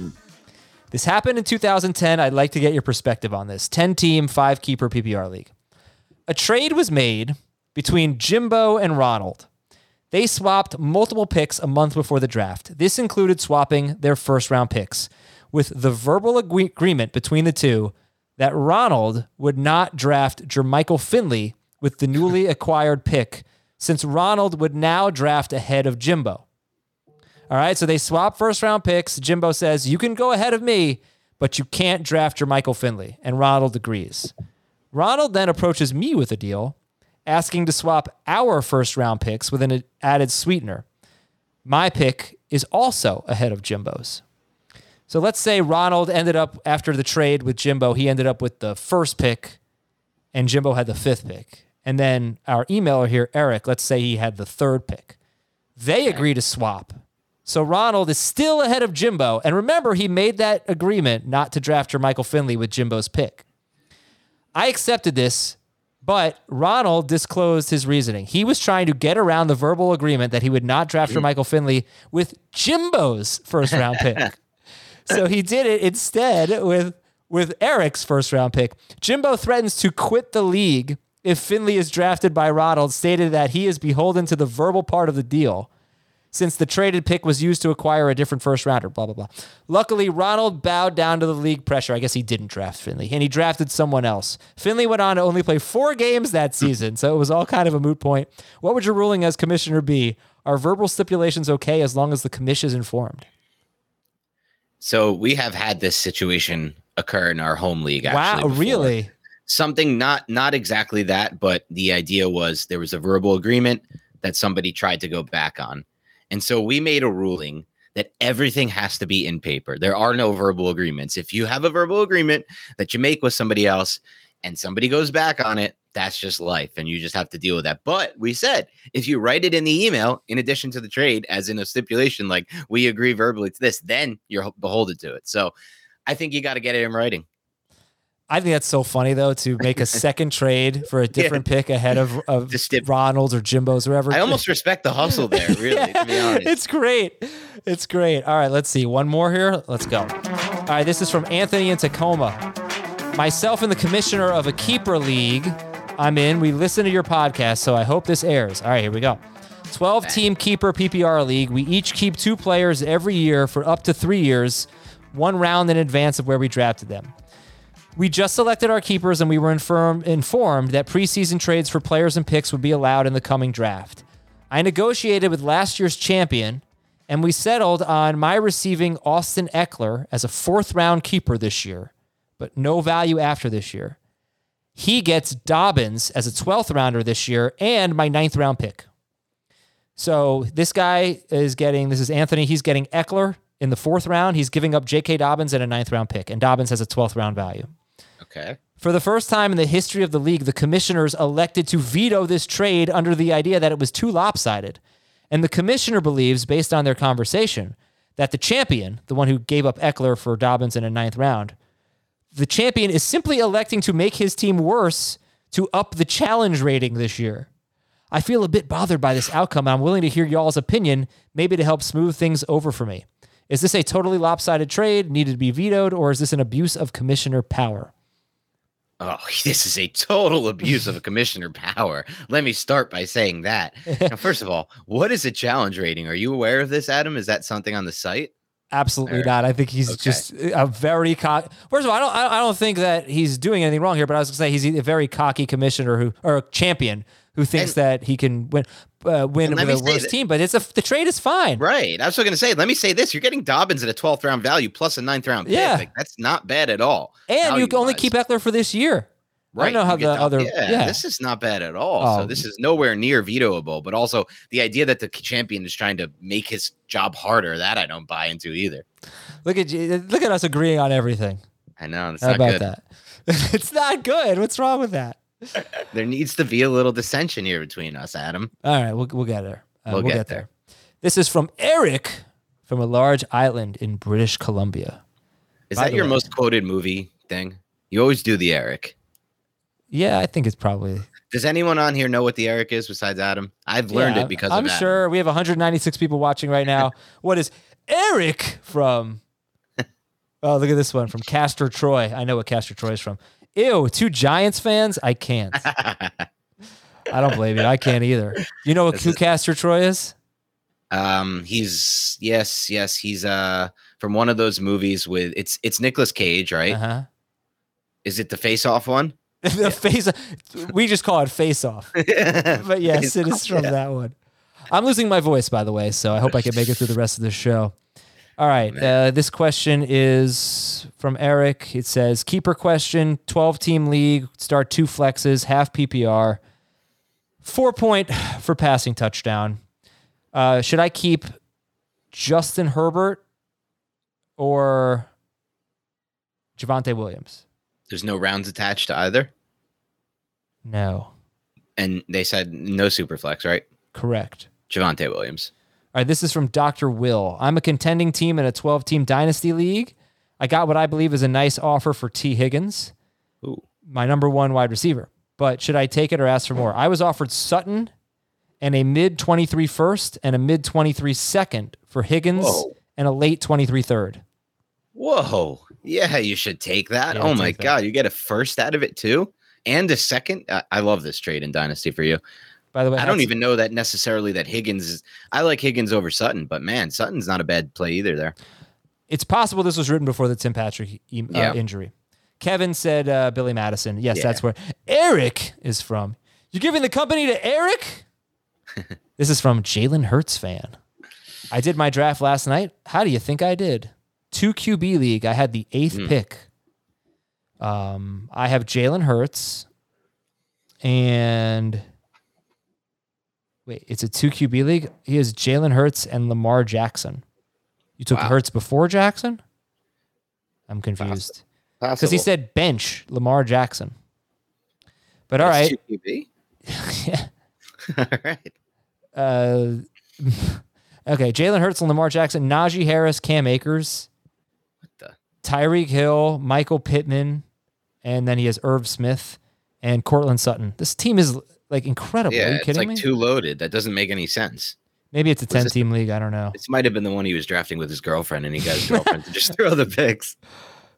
This happened in 2010. I'd like to get your perspective on this. 10 team, five keeper PPR league. A trade was made between Jimbo and Ronald. They swapped multiple picks a month before the draft. This included swapping their first round picks with the verbal agree- agreement between the two that Ronald would not draft Jermichael Finley with the newly acquired pick since Ronald would now draft ahead of Jimbo. All right, so they swap first round picks. Jimbo says, You can go ahead of me, but you can't draft Jermichael Finley. And Ronald agrees. Ronald then approaches me with a deal, asking to swap our first round picks with an added sweetener. My pick is also ahead of Jimbo's. So let's say Ronald ended up after the trade with Jimbo, he ended up with the first pick and Jimbo had the fifth pick. And then our emailer here, Eric, let's say he had the third pick. They agree to swap. So Ronald is still ahead of Jimbo. And remember, he made that agreement not to draft Jermichael Finley with Jimbo's pick. I accepted this, but Ronald disclosed his reasoning. He was trying to get around the verbal agreement that he would not draft mm-hmm. Jermichael Finley with Jimbo's first round pick. so he did it instead with with Eric's first round pick. Jimbo threatens to quit the league if Finley is drafted by Ronald, stated that he is beholden to the verbal part of the deal since the traded pick was used to acquire a different first rounder, blah, blah, blah. Luckily, Ronald bowed down to the league pressure. I guess he didn't draft Finley, and he drafted someone else. Finley went on to only play four games that season, so it was all kind of a moot point. What would your ruling as commissioner be? Are verbal stipulations okay as long as the commission is informed? So we have had this situation occur in our home league. wow, before. really? Something not not exactly that, but the idea was there was a verbal agreement that somebody tried to go back on, and so we made a ruling that everything has to be in paper. There are no verbal agreements. If you have a verbal agreement that you make with somebody else, and somebody goes back on it, that's just life, and you just have to deal with that. But we said if you write it in the email, in addition to the trade, as in a stipulation, like we agree verbally to this, then you're beholden to it. So I think you got to get it in writing. I think that's so funny though to make a second trade for a different pick ahead of, of Ronald's or Jimbo's or whatever. I almost respect the hustle there, really, to be honest. It's great. It's great. All right, let's see. One more here. Let's go. All right, this is from Anthony in Tacoma. Myself and the commissioner of a keeper league I'm in, we listen to your podcast, so I hope this airs. All right, here we go. 12 team keeper PPR league. We each keep two players every year for up to three years, one round in advance of where we drafted them. We just selected our keepers and we were informed that preseason trades for players and picks would be allowed in the coming draft. I negotiated with last year's champion and we settled on my receiving Austin Ekeler as a fourth round keeper this year, but no value after this year. He gets Dobbins as a 12th rounder this year and my ninth round pick. So this guy is getting, this is Anthony, he's getting Ekeler in the fourth round. He's giving up J.K. Dobbins and a ninth round pick, and Dobbins has a 12th round value. Okay. For the first time in the history of the league, the commissioners elected to veto this trade under the idea that it was too lopsided. And the commissioner believes, based on their conversation, that the champion, the one who gave up Ekeler for Dobbins in a ninth round, the champion is simply electing to make his team worse to up the challenge rating this year. I feel a bit bothered by this outcome, and I'm willing to hear y'all's opinion, maybe to help smooth things over for me. Is this a totally lopsided trade, needed to be vetoed, or is this an abuse of commissioner power? Oh, this is a total abuse of a commissioner power. Let me start by saying that. Now, first of all, what is a challenge rating? Are you aware of this, Adam? Is that something on the site? Absolutely Or- not. I think he's okay. just uh, a very cocky. First of all, I don't. I don't think that he's doing anything wrong here. But I was going to say he's a very cocky commissioner who or a champion who thinks And- that he can win uh, win And with let me a worse that- team. But it's a the trade is fine. Right. I was going to say, let me say this. You're getting Dobbins at a 12th round value plus a ninth round pick. Yeah. Like, that's not bad at all. And you can only keep Ekeler for this year. Right. I don't know how the Dob- other. Yeah, Yeah, this is not bad at all. Oh. So this is nowhere near vetoable. But also the idea that the champion is trying to make his job harder, that I don't buy into either. look at you. Look at us agreeing on everything. I know. It's How not about good. that? it's not good. What's wrong with that? There needs to be a little dissension here between us, Adam. All right, we'll we'll get there. Uh, We'll we'll, get get, there. This is from Eric from a large island in British Columbia. Is By that your way- most quoted movie thing? You always do the Eric. Yeah, I think it's probably. Does anyone on here know what the Eric is besides Adam? I've learned Yeah, it because I'm sure we have 196 people watching right now. what is Eric from? Oh, look at this one from Castor Troy. I know what Castor Troy is from. Ew, two Giants fans? I can't. I don't blame you. I can't either. You know what is- Castor Troy is? Um, he's yes, yes, he's uh from one of those movies with it's it's Nicolas Cage, right? Uh-huh. Is it the Face Off one? the face. We just call it face off. But yes, it is from Yeah. that one. I'm losing my voice, by the way, so I hope I can make it through the rest of the show. All right. Uh, this question is from Eric. It says Keeper question 12 team league, start two flexes, half PPR, four point for passing touchdown. Uh, should I keep Justin Herbert or Javonte Williams? There's no rounds attached to either, No. and they said no super flex, right? Correct. Javonte Williams. All right, this is from Dr. Will. I'm a contending team in a 12 team dynasty league. I got what I believe is a nice offer for Tee Higgins, Ooh, my number one wide receiver. But should I take it or ask for more? I was offered Sutton and a mid 23 first and a mid 23 second for Higgins Whoa. and a late 23 third. whoa, yeah, you should take that. Yeah, oh my take that. god, you get a first out of it too, and a second. I, I love this trade in Dynasty for you. By the way, I don't even know that necessarily that Higgins is. I like Higgins over Sutton, but man, Sutton's not a bad play either. There, It's possible this was written before the Tim Patrick e- uh, injury. Kevin said uh, Billy Madison. Yes, Yeah. that's where Eric is from. You're giving the company to Eric? this is from Jalen Hurts fan. I did my draft last night. How do you think I did? Two QB league. I had the eighth Hmm. pick. Um, I have Jalen Hurts and wait, it's a two QB league. He has Jalen Hurts and Lamar Jackson. You took Wow. Hurts before Jackson? I'm confused because he said bench Lamar Jackson. But all right, QB. yeah. all right. Uh, okay, Jalen Hurts and Lamar Jackson, Najee Harris, Cam Akers, What the? Tyreek Hill, Michael Pittman, and then he has Irv Smith and Courtland Sutton. This team is like incredible. Are Yeah, you it's kidding like me? too loaded. That doesn't make any sense. Maybe it's a ten team league. I don't know. This might have been the one he was drafting with his girlfriend, and he got his girlfriend to just throw the picks.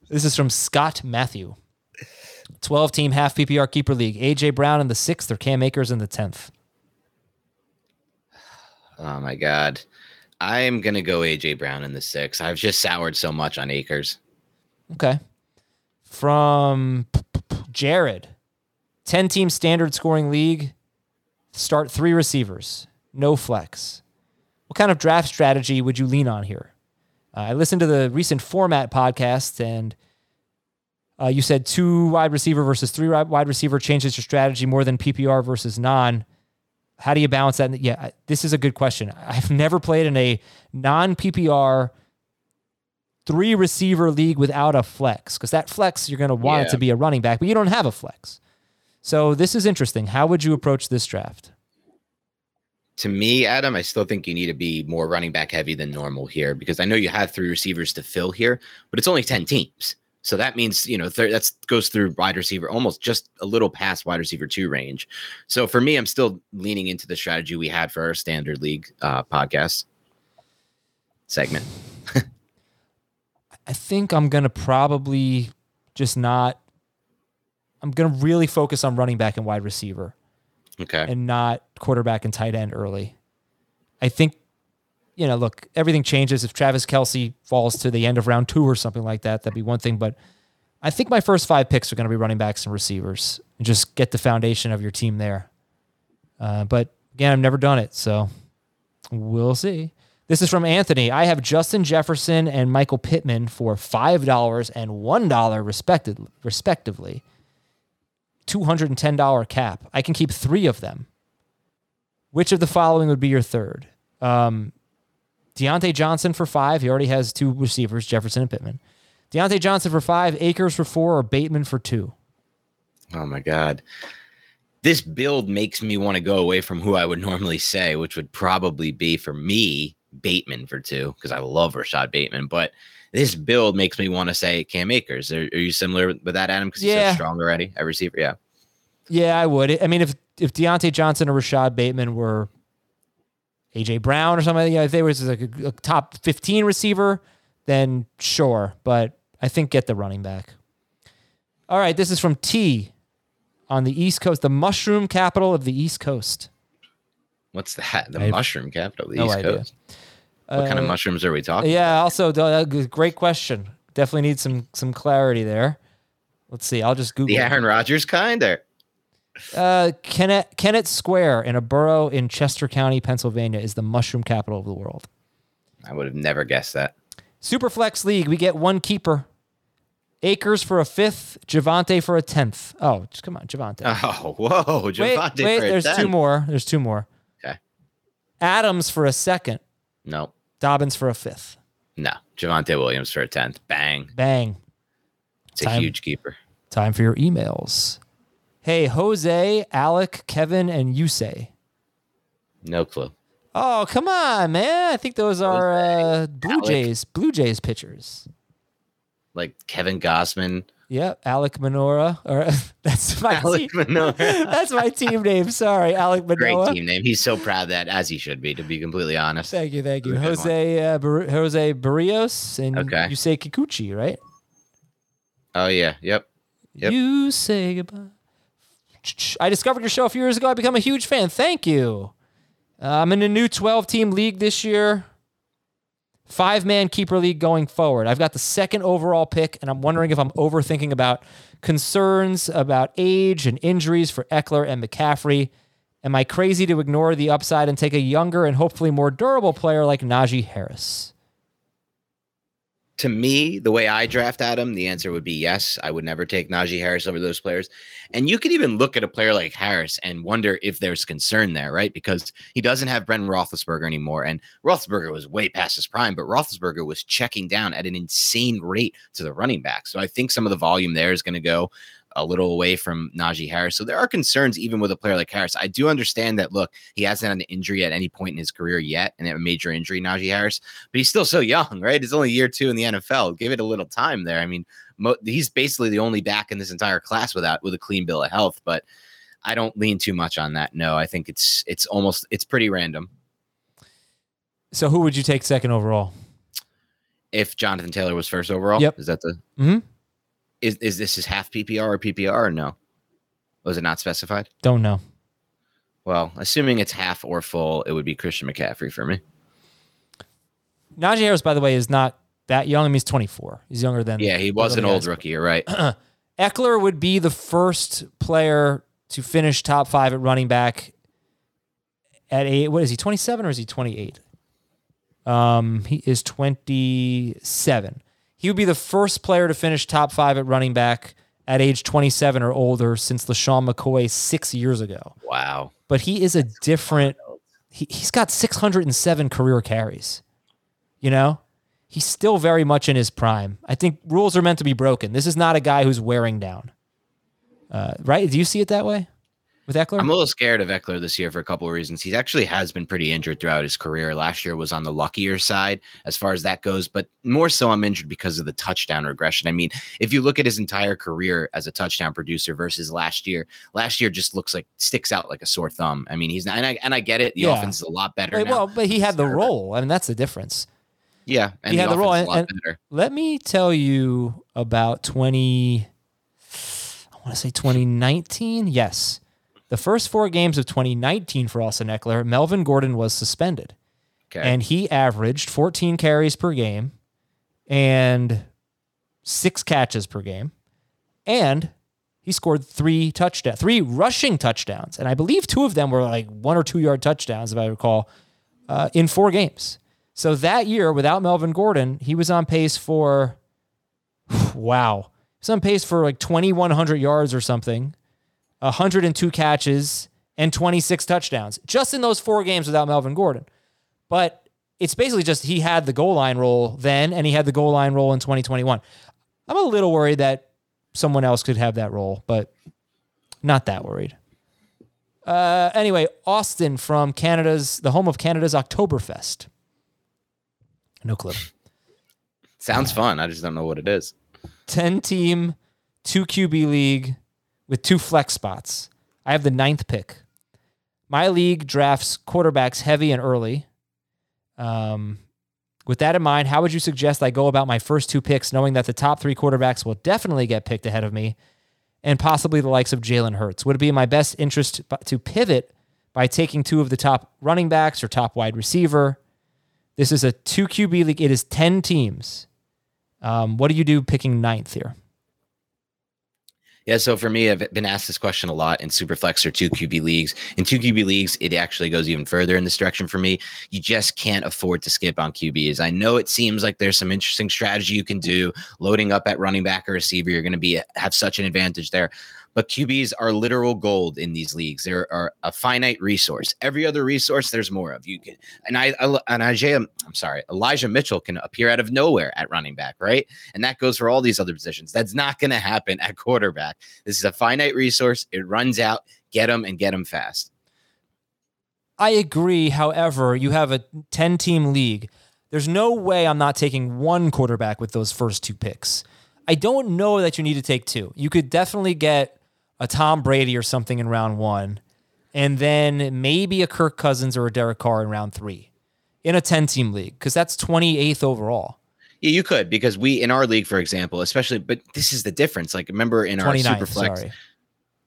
This is from Scott Matthew. 12 team half PPR keeper league. AJ Brown in the sixth or Cam Akers in the 10th. Oh my god. I'm gonna go AJ Brown in the six. I've just soured so much on Akers. Okay. From Jared, 10 team standard scoring league. Start three receivers, no flex. What kind of draft strategy would you lean on here? Uh, I listened to the recent format podcast and uh, you said two wide receiver versus three wide receiver changes your strategy more than PPR versus non. How do you balance that? Yeah, this is a good question. I've never played in a non PPR three receiver league without a flex because that flex you're going to want it to be a running back, but you don't have a flex. So this is interesting. How would you approach this draft? To me, Adam, I still think you need to be more running back heavy than normal here because I know you have three receivers to fill here, but it's only 10 teams. So that means, you know, th- that's goes through wide receiver, almost just a little past wide receiver two range. So for me, I'm still leaning into the strategy we had for our standard league uh, podcast segment. I think I'm gonna probably just not. I'm gonna really focus on running back and wide receiver, Okay. and not quarterback and tight end early. I think, you know, look, everything changes if Travis Kelce falls to the end of round two or something like that. That'd be one thing, but I think my first five picks are going to be running backs and receivers, and just get the foundation of your team there. Uh, but again, I've never done it, so we'll see. This is from Anthony. I have Justin Jefferson and Michael Pittman for five dollars and one dollar respected respectively. Two hundred and ten dollar cap. I can keep three of them. Which of the following would be your third? Um, Diontae Johnson for five. He already has two receivers, Jefferson and Pittman. Diontae Johnson for five, Akers for four, or Bateman for two. Oh my god. This build makes me want to go away from who I would normally say, which would probably be for me Bateman for two because I love Rashod Bateman. But this build makes me want to say Cam Akers. Are, are you similar with that, Adam? Because he's Yeah. so strong already at receiver. Yeah. Yeah, I would. I mean, if if Diontae Johnson or Rashod Bateman were AJ Brown or something, yeah, if they was like a, a top fifteen receiver, then sure. But I think get the running back. All right, this is from T on the East Coast, the mushroom capital of the East Coast. What's that? The I mushroom capital, of the no East idea. Coast. What kind of Uh, mushrooms are we talking? Yeah. Also, uh, great question. Definitely need some some clarity there. Let's see. I'll just Google. The Aaron Rodgers kind, or Uh, Kennett, Kennett Square in a borough in Chester County, Pennsylvania, is the mushroom capital of the world. I would have never guessed that. Superflex League, we get one keeper. Akers for a fifth, Javonte for a tenth. Oh, just come on, Javonte. Oh, whoa, wait, Javonte wait, a there's two more. There's two more. Okay. Adams for a second, No, Dobbins for a fifth. no. Javonte Williams for a tenth. Bang. Bang. It's a Time. huge keeper. Time for your emails. Hey, Jose, Alec, Kevin, and Yusei. No clue. Oh, come on, man. I think those are uh, Blue Alec. Jays, Blue Jays pitchers. Like Kevin Gausman. Yep, Alec Manoah. Or that's my Alec team. That's my team name. Sorry, Alec Great team name. He's so proud of that, as he should be, to be completely honest. Thank you, thank you. Jose uh, Bar- Jose Berrios and Okay. Yusei Kikuchi, right? Oh yeah, yep. Yep. You say goodbye. I discovered your show a few years ago. I become a huge fan. Thank you. Uh, I'm in a new 12 team league this year. Five man keeper league going forward. I've got the second overall pick, and I'm wondering if I'm overthinking about concerns about age and injuries for Ekeler and McCaffrey. Am I crazy to ignore the upside and take a younger and hopefully more durable player like Najee Harris? To me, the way I draft Adam, the answer would be yes. I would never take Najee Harris over those players. And you could even look at a player like Harris and wonder if there's concern there, right? Because he doesn't have Brendan Roethlisberger anymore. And Roethlisberger was way past his prime, but Roethlisberger was checking down at an insane rate to the running back. So I think some of the volume there is going to go a little away from Najee Harris. So there are concerns even with a player like Harris. I do understand that, look, he hasn't had an injury at any point in his career yet, and a major injury, Najee Harris, but he's still so young, right? It's only year two in the NFL. Give it a little time there. I mean, mo- he's basically the only back in this entire class without with a clean bill of health, but I don't lean too much on that. No, I think it's it's almost it's pretty random. So, who would you take second overall? If Jonathan Taylor was first overall, Yep. is that the Mhm. Is is this is half PPR or PPR or no? Was it not specified? Don't know. Well, assuming it's half or full, it would be Christian McCaffrey for me. Najee Harris, by the way, is not that young. I mean, he's 24. He's younger than. Yeah, he was an old guys. rookie. You're right. Ekeler would be the first player to finish top five at running back at eight. What is he? 27 or is he 28? Um, he is 27. He would be the first player to finish top five at running back at age 27 or older since LeSean McCoy six years ago. Wow. But he is a different. He, he's got 607 career carries. You know, he's still very much in his prime. I think rules are meant to be broken. This is not a guy who's wearing down. Uh, right? Do you see it that way? With Ekeler? I'm a little scared of Ekeler this year for a couple of reasons. He actually has been pretty injured throughout his career. Last year was on the luckier side as far as that goes, but more so I'm injured because of the touchdown regression. I mean, if you look at his entire career as a touchdown producer versus last year, last year just looks like sticks out like a sore thumb. I mean, he's not, and I, and I get it. The Yeah. offense is a lot better. Now. well, but he had the role. I mean, that's the difference. Yeah, and he the had the role, offense is a lot and- Let me tell you about 20 I want to say 2019. Yes. The first 4 games of 2019 for Austin Ekeler, Melvin Gordon was suspended. Okay. And he averaged 14 carries per game and 6 catches per game. And he scored 3 touchdowns, 3 rushing touchdowns, and I believe two of them were like 1 or 2 yard touchdowns if I recall, uh, in 4 games. So that year, without Melvin Gordon, he was on pace for, wow, he's on pace for like 2,100 yards or something, 102 catches, and 26 touchdowns just in those four games without Melvin Gordon. But it's basically just he had the goal line role then, and he had the goal line role in 2021. I'm a little worried that someone else could have that role, but not that worried. Uh, anyway, Austin from Canada's, the home of Canada's Oktoberfest. No clue. Sounds fun. I just don't know what it is. 10 team, two QB league with two flex spots. I have the ninth pick. My league drafts quarterbacks heavy and early. Um, with that in mind, how would you suggest I go about my first two picks, knowing that the top three quarterbacks will definitely get picked ahead of me and possibly the likes of Jalen Hurts? Would it be in my best interest to pivot by taking two of the top running backs or top wide receiver? This is a two QB league. It is 10 teams. Um, what do you do picking ninth here? Yeah, so for me, I've been asked this question a lot in Superflex or two QB leagues. In two QB leagues, it actually goes even further in this direction for me. You just can't afford to skip on QBs. I know it seems like there's some interesting strategy you can do, loading up at running back or receiver. You're going to be have such an advantage there. But QBs are literal gold in these leagues. There are a finite resource. Every other resource, there's more of. You can and I, I and Isaiah, I'm sorry, Elijah Mitchell can appear out of nowhere at running back, right? And that goes for all these other positions. That's not going to happen at quarterback. This is a finite resource. It runs out. Get them and get them fast. I agree. However, you have a 10 team league. There's no way I'm not taking one quarterback with those first two picks. I don't know that you need to take two. You could definitely get a Tom Brady or something in round one, and then maybe a Kirk Cousins or a Derek Carr in round three in a 10 team league, because that's 28th overall. Yeah, you could because we in our league, for example, especially. But this is the difference. Like remember in our 29th, Superflex, sorry.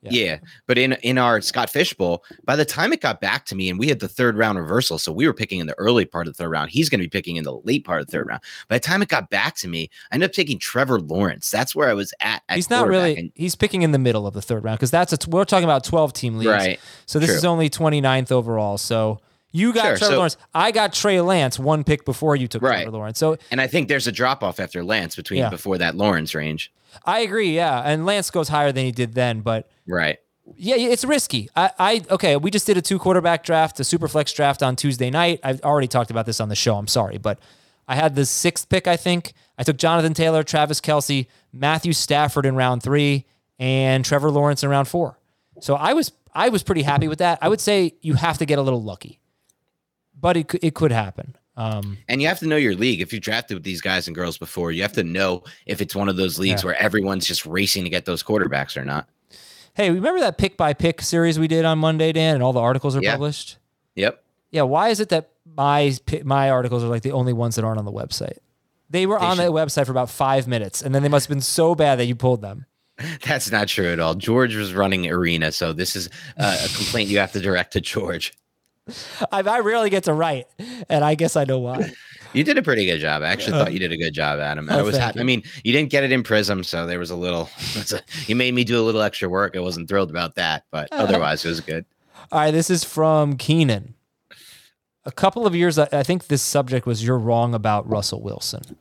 Yeah. Yeah. But in in our Scott Fish Bowl, by the time it got back to me, and we had the third round reversal, so we were picking in the early part of the third round. He's going to be picking in the late part of the third round. By the time it got back to me, I ended up taking Trevor Lawrence. That's where I was at. at He's not really, and- he's picking in the middle of the third round because that's a, we're talking about 12 team leagues. right. So this True. is only 29th overall. So you got Sure, Trevor so- Lawrence. I got Trey Lance one pick before you took Right. Trevor Lawrence. So And I think there's a drop off after Lance between Yeah. before that Lawrence range. I agree. Yeah. And Lance goes higher than he did then. But Right. yeah, it's risky. I, I okay, we just did a two quarterback draft, a super flex draft on Tuesday night. I've already talked about this on the show. I'm sorry. But I had the sixth pick, I think. I took Jonathan Taylor, Travis Kelce, Matthew Stafford in round three, and Trevor Lawrence in round four. So I was I was pretty happy with that. I would say you have to get a little lucky. But it it could happen. Um, And you have to know your league. If you drafted with these guys and girls before, you have to know if it's one of those leagues Yeah. where everyone's just racing to get those quarterbacks or not. Hey, remember that pick by pick series we did on Monday, Dan, and all the articles are Yeah. published? Yep. Yeah, why is it that my my articles are like the only ones that aren't on the website? They were They on should- the website for about five minutes, and then they must have been so bad that you pulled them. That's not true at all. George was running Arena, so this is uh, a complaint you have to direct to George. I, I rarely get to write, and I guess I know why. You did a pretty good job. I actually uh, thought you did a good job, Adam. I oh, was happy. I mean, you didn't get it in Prism, so there was a little. a- you made me do a little extra work. I wasn't thrilled about that, but uh, otherwise, it was good. All right, this is from Keenan. A couple of years, I I think this subject was you're wrong about Russell Wilson.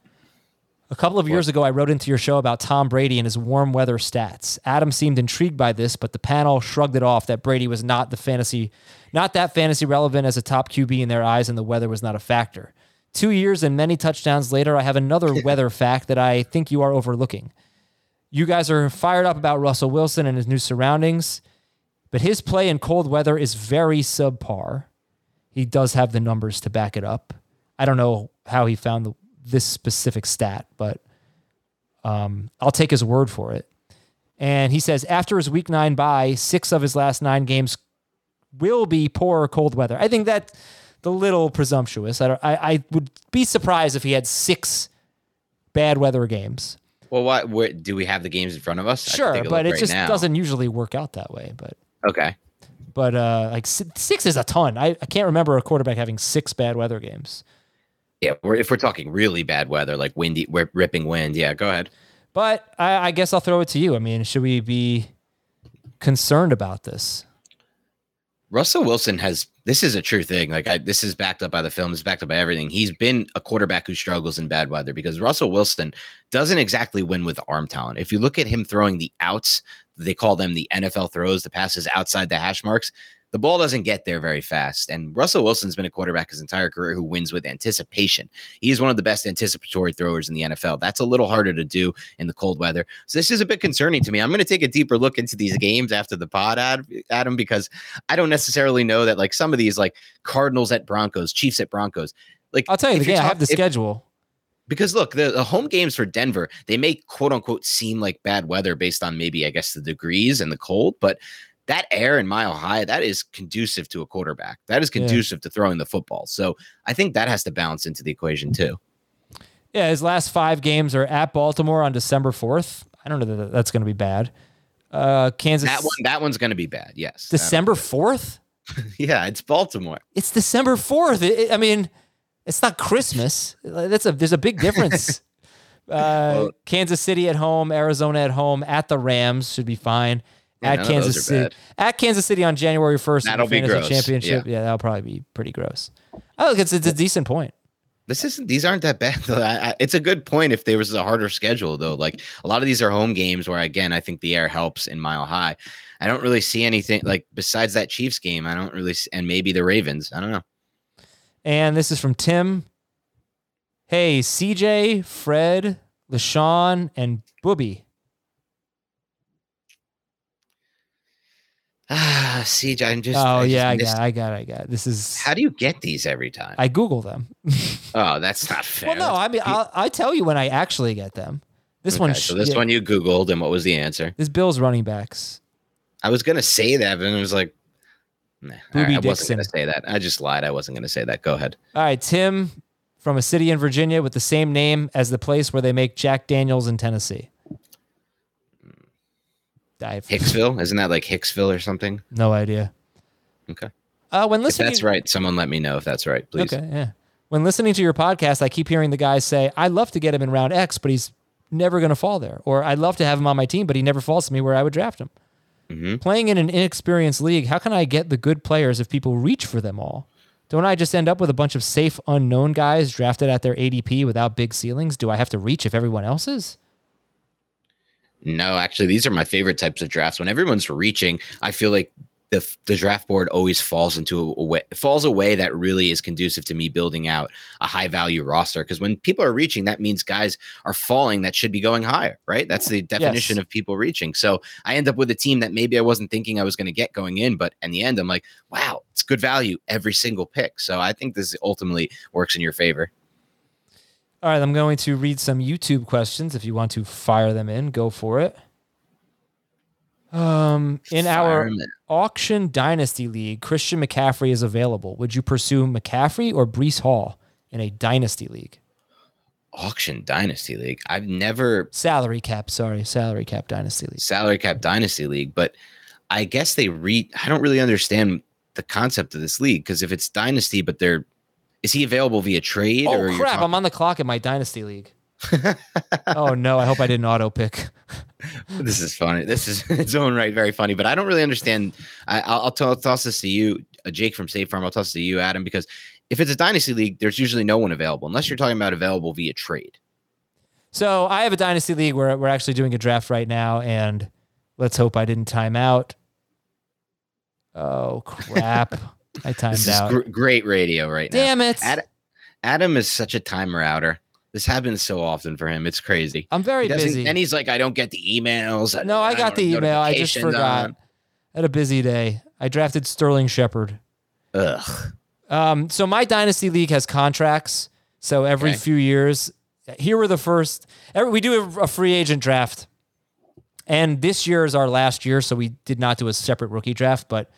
A couple of years ago, I wrote into your show about Tom Brady and his warm weather stats. Adam seemed intrigued by this, but the panel shrugged it off that Brady was not the fantasy, not that fantasy relevant as a top QB in their eyes, and the weather was not a factor. Two years and many touchdowns later, I have another weather fact that I think you are overlooking. You guys are fired up about Russell Wilson and his new surroundings but his play in cold weather is very subpar. He does have the numbers to back it up. I don't know how he found the, this specific stat, but um, I'll take his word for it. And he says after his week nine bye, six of his last nine games will be poor cold weather. I think that the little presumptuous. I, I, I would be surprised if he had six bad weather games. Well, what where, do we have the games in front of us? Sure, but it right just now. doesn't usually work out that way. But Okay. but uh, like six is a ton. I, I can't remember a quarterback having six bad weather games. Yeah, we're, if we're talking really bad weather, like windy, wi- ripping wind, yeah, go ahead. But I, I guess I'll throw it to you. I mean, should we be concerned about this? Russell Wilson has this is a true thing. Like I, this is backed up by the film, it's backed up by everything. He's been a quarterback who struggles in bad weather because Russell Wilson doesn't exactly win with arm talent. If you look at him throwing the outs, they call them the NFL throws, the passes outside the hash marks. The ball doesn't get there very fast. And Russell Wilson's been a quarterback his entire career who wins with anticipation. He is one of the best anticipatory throwers in the NFL. That's a little harder to do in the cold weather. So this is a bit concerning to me. I'm going to take a deeper look into these games after the pod, Adam, because I don't necessarily know that like some of these like Cardinals at Broncos, Chiefs at Broncos. Like I'll tell you if you're. I have the if- schedule. because look, the, the home games for Denver, they may quote unquote seem like bad weather based on maybe I guess the degrees and the cold, but that air in mile high, that is conducive to a quarterback. That is Yeah. conducive to throwing the football. So I think that has to balance into the equation too. Yeah, his last five games are at Baltimore on December fourth. I don't know that that's going to be bad. Uh, Kansas That one, that one's going to be bad. Yes, December fourth. Yeah, it's Baltimore. It's December fourth. I mean, it's not Christmas. That's a there's a big difference. uh, Well- Kansas City at home, Arizona at home, at the Rams should be fine. Yeah, at Kansas City, at Kansas City on January first, That'll be gross, championship. Yeah. that'll probably be pretty gross. Oh, look, it's, it's a decent point. This isn't. These aren't that bad. Though. I, I, it's a good point if there was a harder schedule though. Like a lot of these are home games where again I think the air helps in Mile High. I don't really see anything like besides that Chiefs game. I don't really, s- and maybe the Ravens. I don't know. And this is from Tim. Hey, CJ, Fred, LeSean, and Boobie. Ah, CJ, I'm just. oh I just yeah, I got, it, I got, it, I got. it. This is. How do you get these every time? I Google them. oh, that's not fair. well, no, I mean, I'll, I tell you when I actually get them. This one, so this yeah, one you Googled, and what was the answer? this Bills running backs. I was gonna say that, but it was like, nah, right, I wasn't gonna say that. I just lied. I wasn't gonna say that. Go ahead. All right, Tim from a city in Virginia with the same name as the place where they make Jack Daniels in Tennessee. I Hicksville, isn't that like Hicksville or something? no idea. Okay. Uh, when If listening, that's right, someone let me know if that's right, please. Okay, yeah. When listening to your podcast, I keep hearing the guys say, "I'd love to get him in round X, but he's never going to fall there," or "I'd love to have him on my team, but he never falls to me where I would draft him." Mhm. Playing in an inexperienced league, how can I get the good players if people reach for them all? Don't I just end up with a bunch of safe, unknown guys drafted at their ADP without big ceilings? Do I have to reach if everyone else is? No, actually, these are my favorite types of drafts. When everyone's reaching, I feel like the the draft board always falls into a way falls a way that really is conducive to me building out a high value roster. Because when people are reaching, that means guys are falling that should be going higher, right? That's the definition Yes. of people reaching. So I end up with a team that maybe I wasn't thinking I was going to get going in, but in the end, I'm like, wow, it's good value every single pick. So I think this ultimately works in your favor. All right, I'm going to read some YouTube questions. If you want to fire them in, go for it. Um, in our auction dynasty league, Christian McCaffrey is available. Would you pursue McCaffrey or Breece Hall in a dynasty league? auction dynasty league, I've never Salary cap, sorry, salary cap dynasty league. salary cap dynasty league, but I guess they read. I don't really understand the concept of this league because if it's dynasty, but they're is he available via trade? Oh or crap! talking- I'm on the clock in my dynasty league. oh no! I hope I didn't auto pick. this is funny. This is its own right, very funny. But I don't really understand. I, I'll, I'll toss this to you, uh, Jake from State Farm. I'll toss it to you, Adam, because if it's a dynasty league, there's usually no one available unless you're talking about available via trade. So I have a dynasty league where we're actually doing a draft right now, and let's hope I didn't time out. Oh crap! I timed This out. is gr- great radio right now. Damn it! Ad- Adam is such a timer outer. This happens so often for him. It's crazy. I'm very busy. And he's like, I don't get the emails. no, I don't got the email. I just forgot. on." Had a busy day. I drafted Sterling Shepard. Ugh. Um, so my dynasty league has contracts. So every Okay. few years, here were the first. Every, we do a, a free agent draft, and this year is our last year, so we did not do a separate rookie draft. But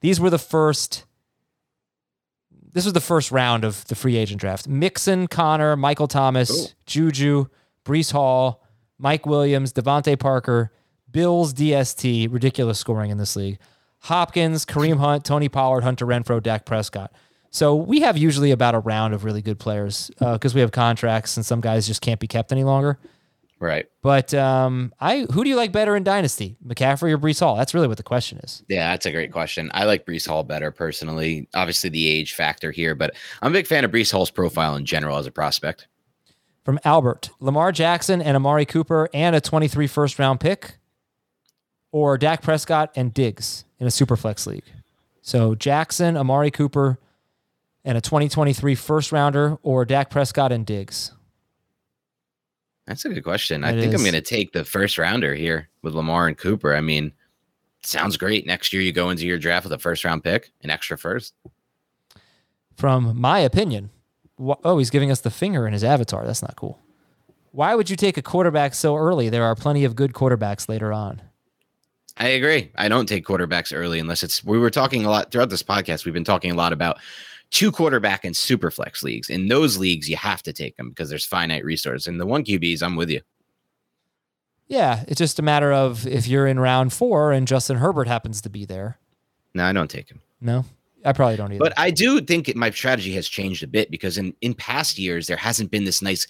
these were the first. This was the first round of the free agent draft. Mixon, Conner, Michael Thomas, Cool. Juju, Breece Hall, Mike Williams, DeVante Parker, Bills DST. Ridiculous scoring in this league. Hopkins, Kareem Hunt, Tony Pollard, Hunter Renfrow, Dak Prescott. So we have usually about a round of really good players uh, because we have contracts and some guys just can't be kept any longer. Right. But um, I who do you like better in Dynasty, McCaffrey or Breece Hall? That's really what the question is. Yeah, that's a great question. I like Breece Hall better personally. Obviously, the age factor here, but I'm a big fan of Breece Hall's profile in general as a prospect. From Albert, Lamar Jackson and Amari Cooper and a 23 first round pick, or Dak Prescott and Diggs in a superflex league. So Jackson, Amari Cooper, and a 2023 first rounder, or Dak Prescott and Diggs. That's a good question. I think I'm going to take the first rounder here with Lamar and Cooper. I mean, sounds great. Next year, you go into your draft with a first round pick, an extra first. from my opinion. Wh- Oh, he's giving us the finger in his avatar. That's not cool. Why would you take a quarterback so early? There are plenty of good quarterbacks later on. I agree. I don't take quarterbacks early unless it's. We were talking a lot throughout this podcast. We've been talking a lot about two quarterback and super flex leagues. In those leagues, you have to take them because there's finite resource. And the one QBs, I'm with you. Yeah, it's just a matter of if you're in round four and Justin Herbert happens to be there. No, I don't take him. No, I probably don't either. But I do think my strategy has changed a bit because in in past years there hasn't been this nice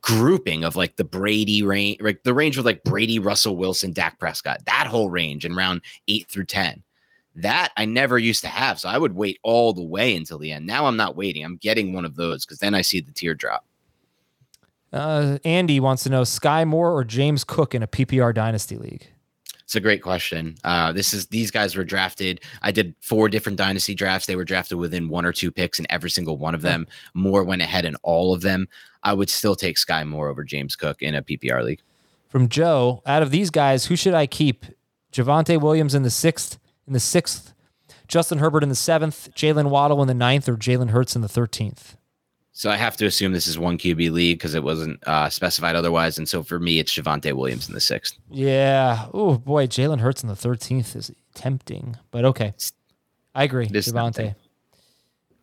grouping of like the Brady range, like the range with like Brady, Russell Wilson, Dak Prescott, that whole range in round eight through ten. That I never used to have, so I would wait all the way until the end. Now I'm not waiting; I'm getting one of those because then I see the teardrop. uh, Andy wants to know Skyy Moore or James Cook in a PPR Dynasty League. It's a great question. Uh, this is these guys were drafted. I did four different dynasty drafts. They were drafted within one or two picks in every single one of them. Moore went ahead in all of them. I would still take Skyy Moore over James Cook in a PPR league. From Joe, out of these guys, who should I keep? Javonte Williams in the sixth, in the sixth, Justin Herbert in the seventh, Jaylen Waddle in the ninth, or Jalen Hurts in the thirteenth. So I have to assume this is one QB league because it wasn't uh, specified otherwise. And so for me, it's Javonte Williams in the sixth. Yeah. Oh boy, Jalen Hurts in the thirteenth is tempting, but okay. I agree. Javonte.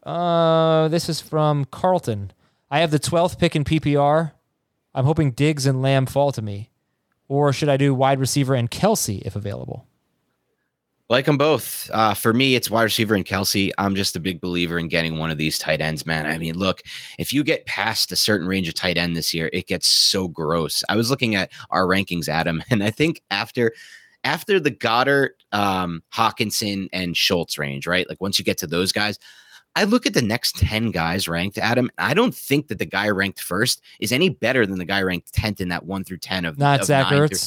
Uh, this is from Carlton. I have the twelfth pick in PPR. I'm hoping Diggs and Lamb fall to me, or should I do wide receiver and Kelce if available? Like them both. Uh, for me, it's wide receiver and Kelce. I'm just a big believer in getting one of these tight ends, man. I mean, look, if you get past a certain range of tight end this year, it gets so gross. I was looking at our rankings, Adam, and I think after after the Goedert, um, Hockenson, and Schultz range, right? Like once you get to those guys, I look at the next 10 guys ranked, Adam. I don't think that the guy ranked first is any better than the guy ranked 10th in that one through 10 of Not of Zach nine through-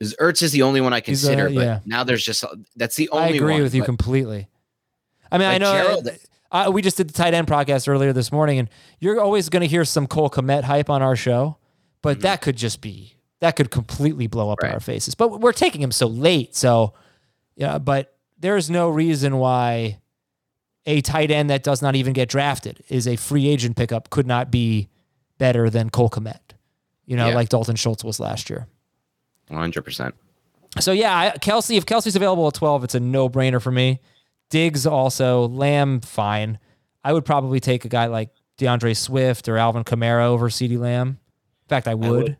Ertz. is Ertz is the only one I uh, consider, but yeah. now there's just that's the only. One I agree one, with you completely. I mean, I know Gerald- uh, we just did the tight end podcast earlier this morning, and you're always going to hear some Cole Kmet hype on our show, but that could just be that could completely blow up in Mm-hmm. Our faces. But we're taking him so late, so yeah. But there's no reason why a tight end that does not even get drafted is a free agent pickup could not be better than Cole Kmet. You know, Yeah. like Dalton Schultz was last year. 100. percent So yeah, I, Kelce. If Kelce's available at twelve, it's a no brainer for me. Diggs also, Lamb fine. I would probably take a guy like D'Andre Swift or Alvin Kamara over CeeDee Lamb. In fact, I would. would.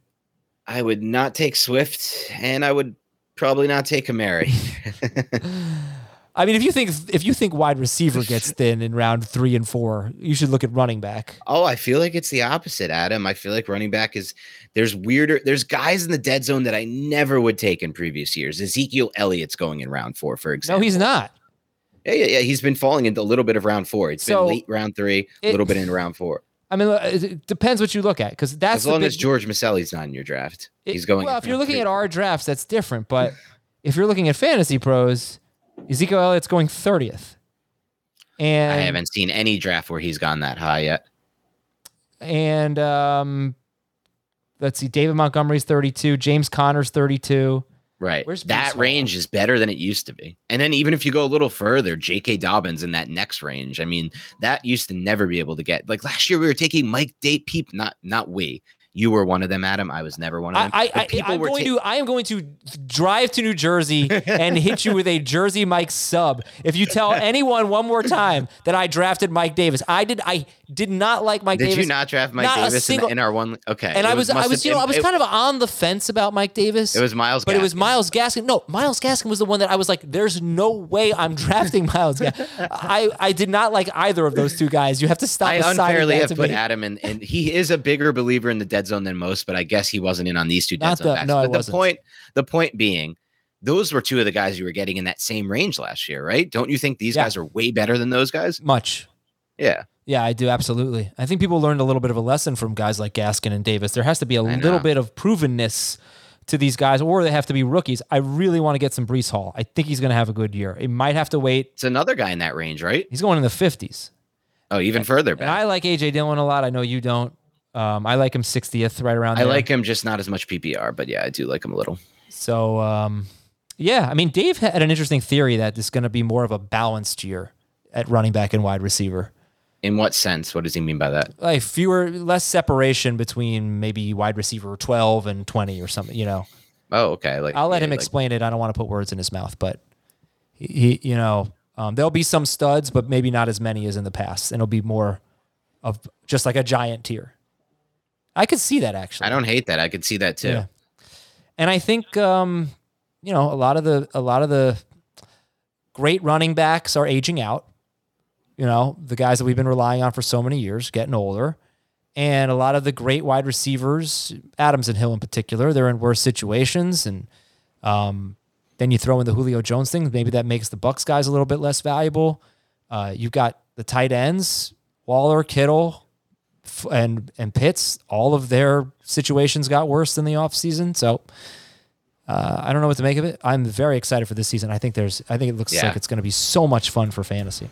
I would not take Swift, and I would probably not take Kamara. I mean, if you think if you think wide receiver gets thin in round three and four, you should look at running back. oh, I feel like it's the opposite, Adam. I feel like running back is there's weirder. There's guys in the dead zone that I never would take in previous years. Ezekiel Elliott's going in round four, for example. No, he's not. Yeah, yeah, yeah. He's been falling into a little bit of round four. It's So, been late round three, a little bit in round four. I mean, it depends what you look at because that's As long big- as George Maselli's not in your draft, it- he's going. Well, if you're looking three. at our drafts, that's different. But if you're looking at fantasy pros, Ezekiel Elliott's going thirtieth. And I haven't seen any draft where he's gone that high yet. and um, let's see, David Montgomery's 32, James Conner's 32. Right. Where's that range is better than it used to be. And then even if you go a little further, J.K. Dobbins in that next range. I mean, that used to never be able to get. Like last year, we were taking Mike Date Peep. Not not we. You were one of them, Adam. I was never one of them. I, I, am going to I am going to drive to New Jersey and hit you with a Jersey Mike sub. If you tell anyone one more time that I drafted Mike Davis, I did. I did not like Mike Did Davis. you not draft Mike Not Davis in- single- in, our one? Okay. And I was, I was, you know, I was it- kind of on the fence about Mike Davis. It was Myles but it was Myles Gaskin. No, Myles Gaskin was the one that I was like, "There's no way I'm drafting Myles." Gaskin. I I did not like either of those two guys. You have to stop. I unfairly have put me. Adam in, and he is a bigger believer in the dead zone than most, but I guess he wasn't in on these two dead Not zone the- no, but the point, the point being, those were two of the guys you were getting in that same range last year, right? Don't you think these Yeah. guys are way better than those guys? much. Yeah. Yeah, I do absolutely. I think people learned a little bit of a lesson from guys like Gaskin and Davis. There has to be a I little bit of provenness to these guys, or they have to be rookies. I really want to get some Breece Hall. I think he's going to have a good year. It might have to wait. It's another guy in that range, right? He's going in the fifties, Oh, even further and back. I like AJ Dillon a lot. I know you don't. Um, I like him 60th, right around I there. like him, just not as much PPR, but yeah, I do like him a little. So, um, yeah, I mean, Dave had an interesting theory that it's going to be more of a balanced year at running back and wide receiver. In what sense? What does he mean by that? Like fewer, less separation between maybe wide receiver 12 and 20 or something, you know. Oh, okay. Like I'll let yeah, him like- explain it. I don't want to put words in his mouth, but he, he you know, um, there'll be some studs, but maybe not as many as in the past. And it'll be more of just like a giant tier. I could see that actually. I don't hate that. I could see that too. Yeah. And I think um, you know, a lot of the a lot of the great running backs are aging out. You know, the guys that we've been relying on for so many years getting older. And a lot of the great wide receivers, Adams and Hill in particular, they're in worse situations. And um, then you throw in the Julio Jones thing. Maybe that makes the Bucs guys a little bit less valuable. Uh, you've got the tight ends, Waller, Kittle, and and Pitts. All of their situations got worse in the offseason. So uh, I don't know what to make of it. I'm very excited for this season. I think there's I think it looks Yeah. like it's going to be so much fun for fantasy.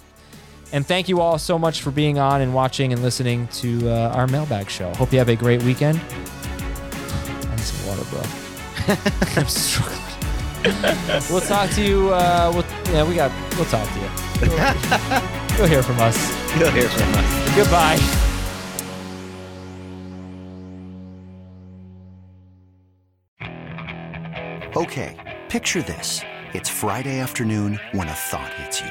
And thank you all so much for being on and watching and listening to uh, our mailbag show. Hope you have a great weekend. I need some water, bro. I'm struggling. we'll talk to you. Uh, we'll, yeah, we got. We'll talk to you. You'll, you'll hear from us. You'll hear from us. Goodbye. Okay, picture this. It's Friday afternoon when a thought hits you.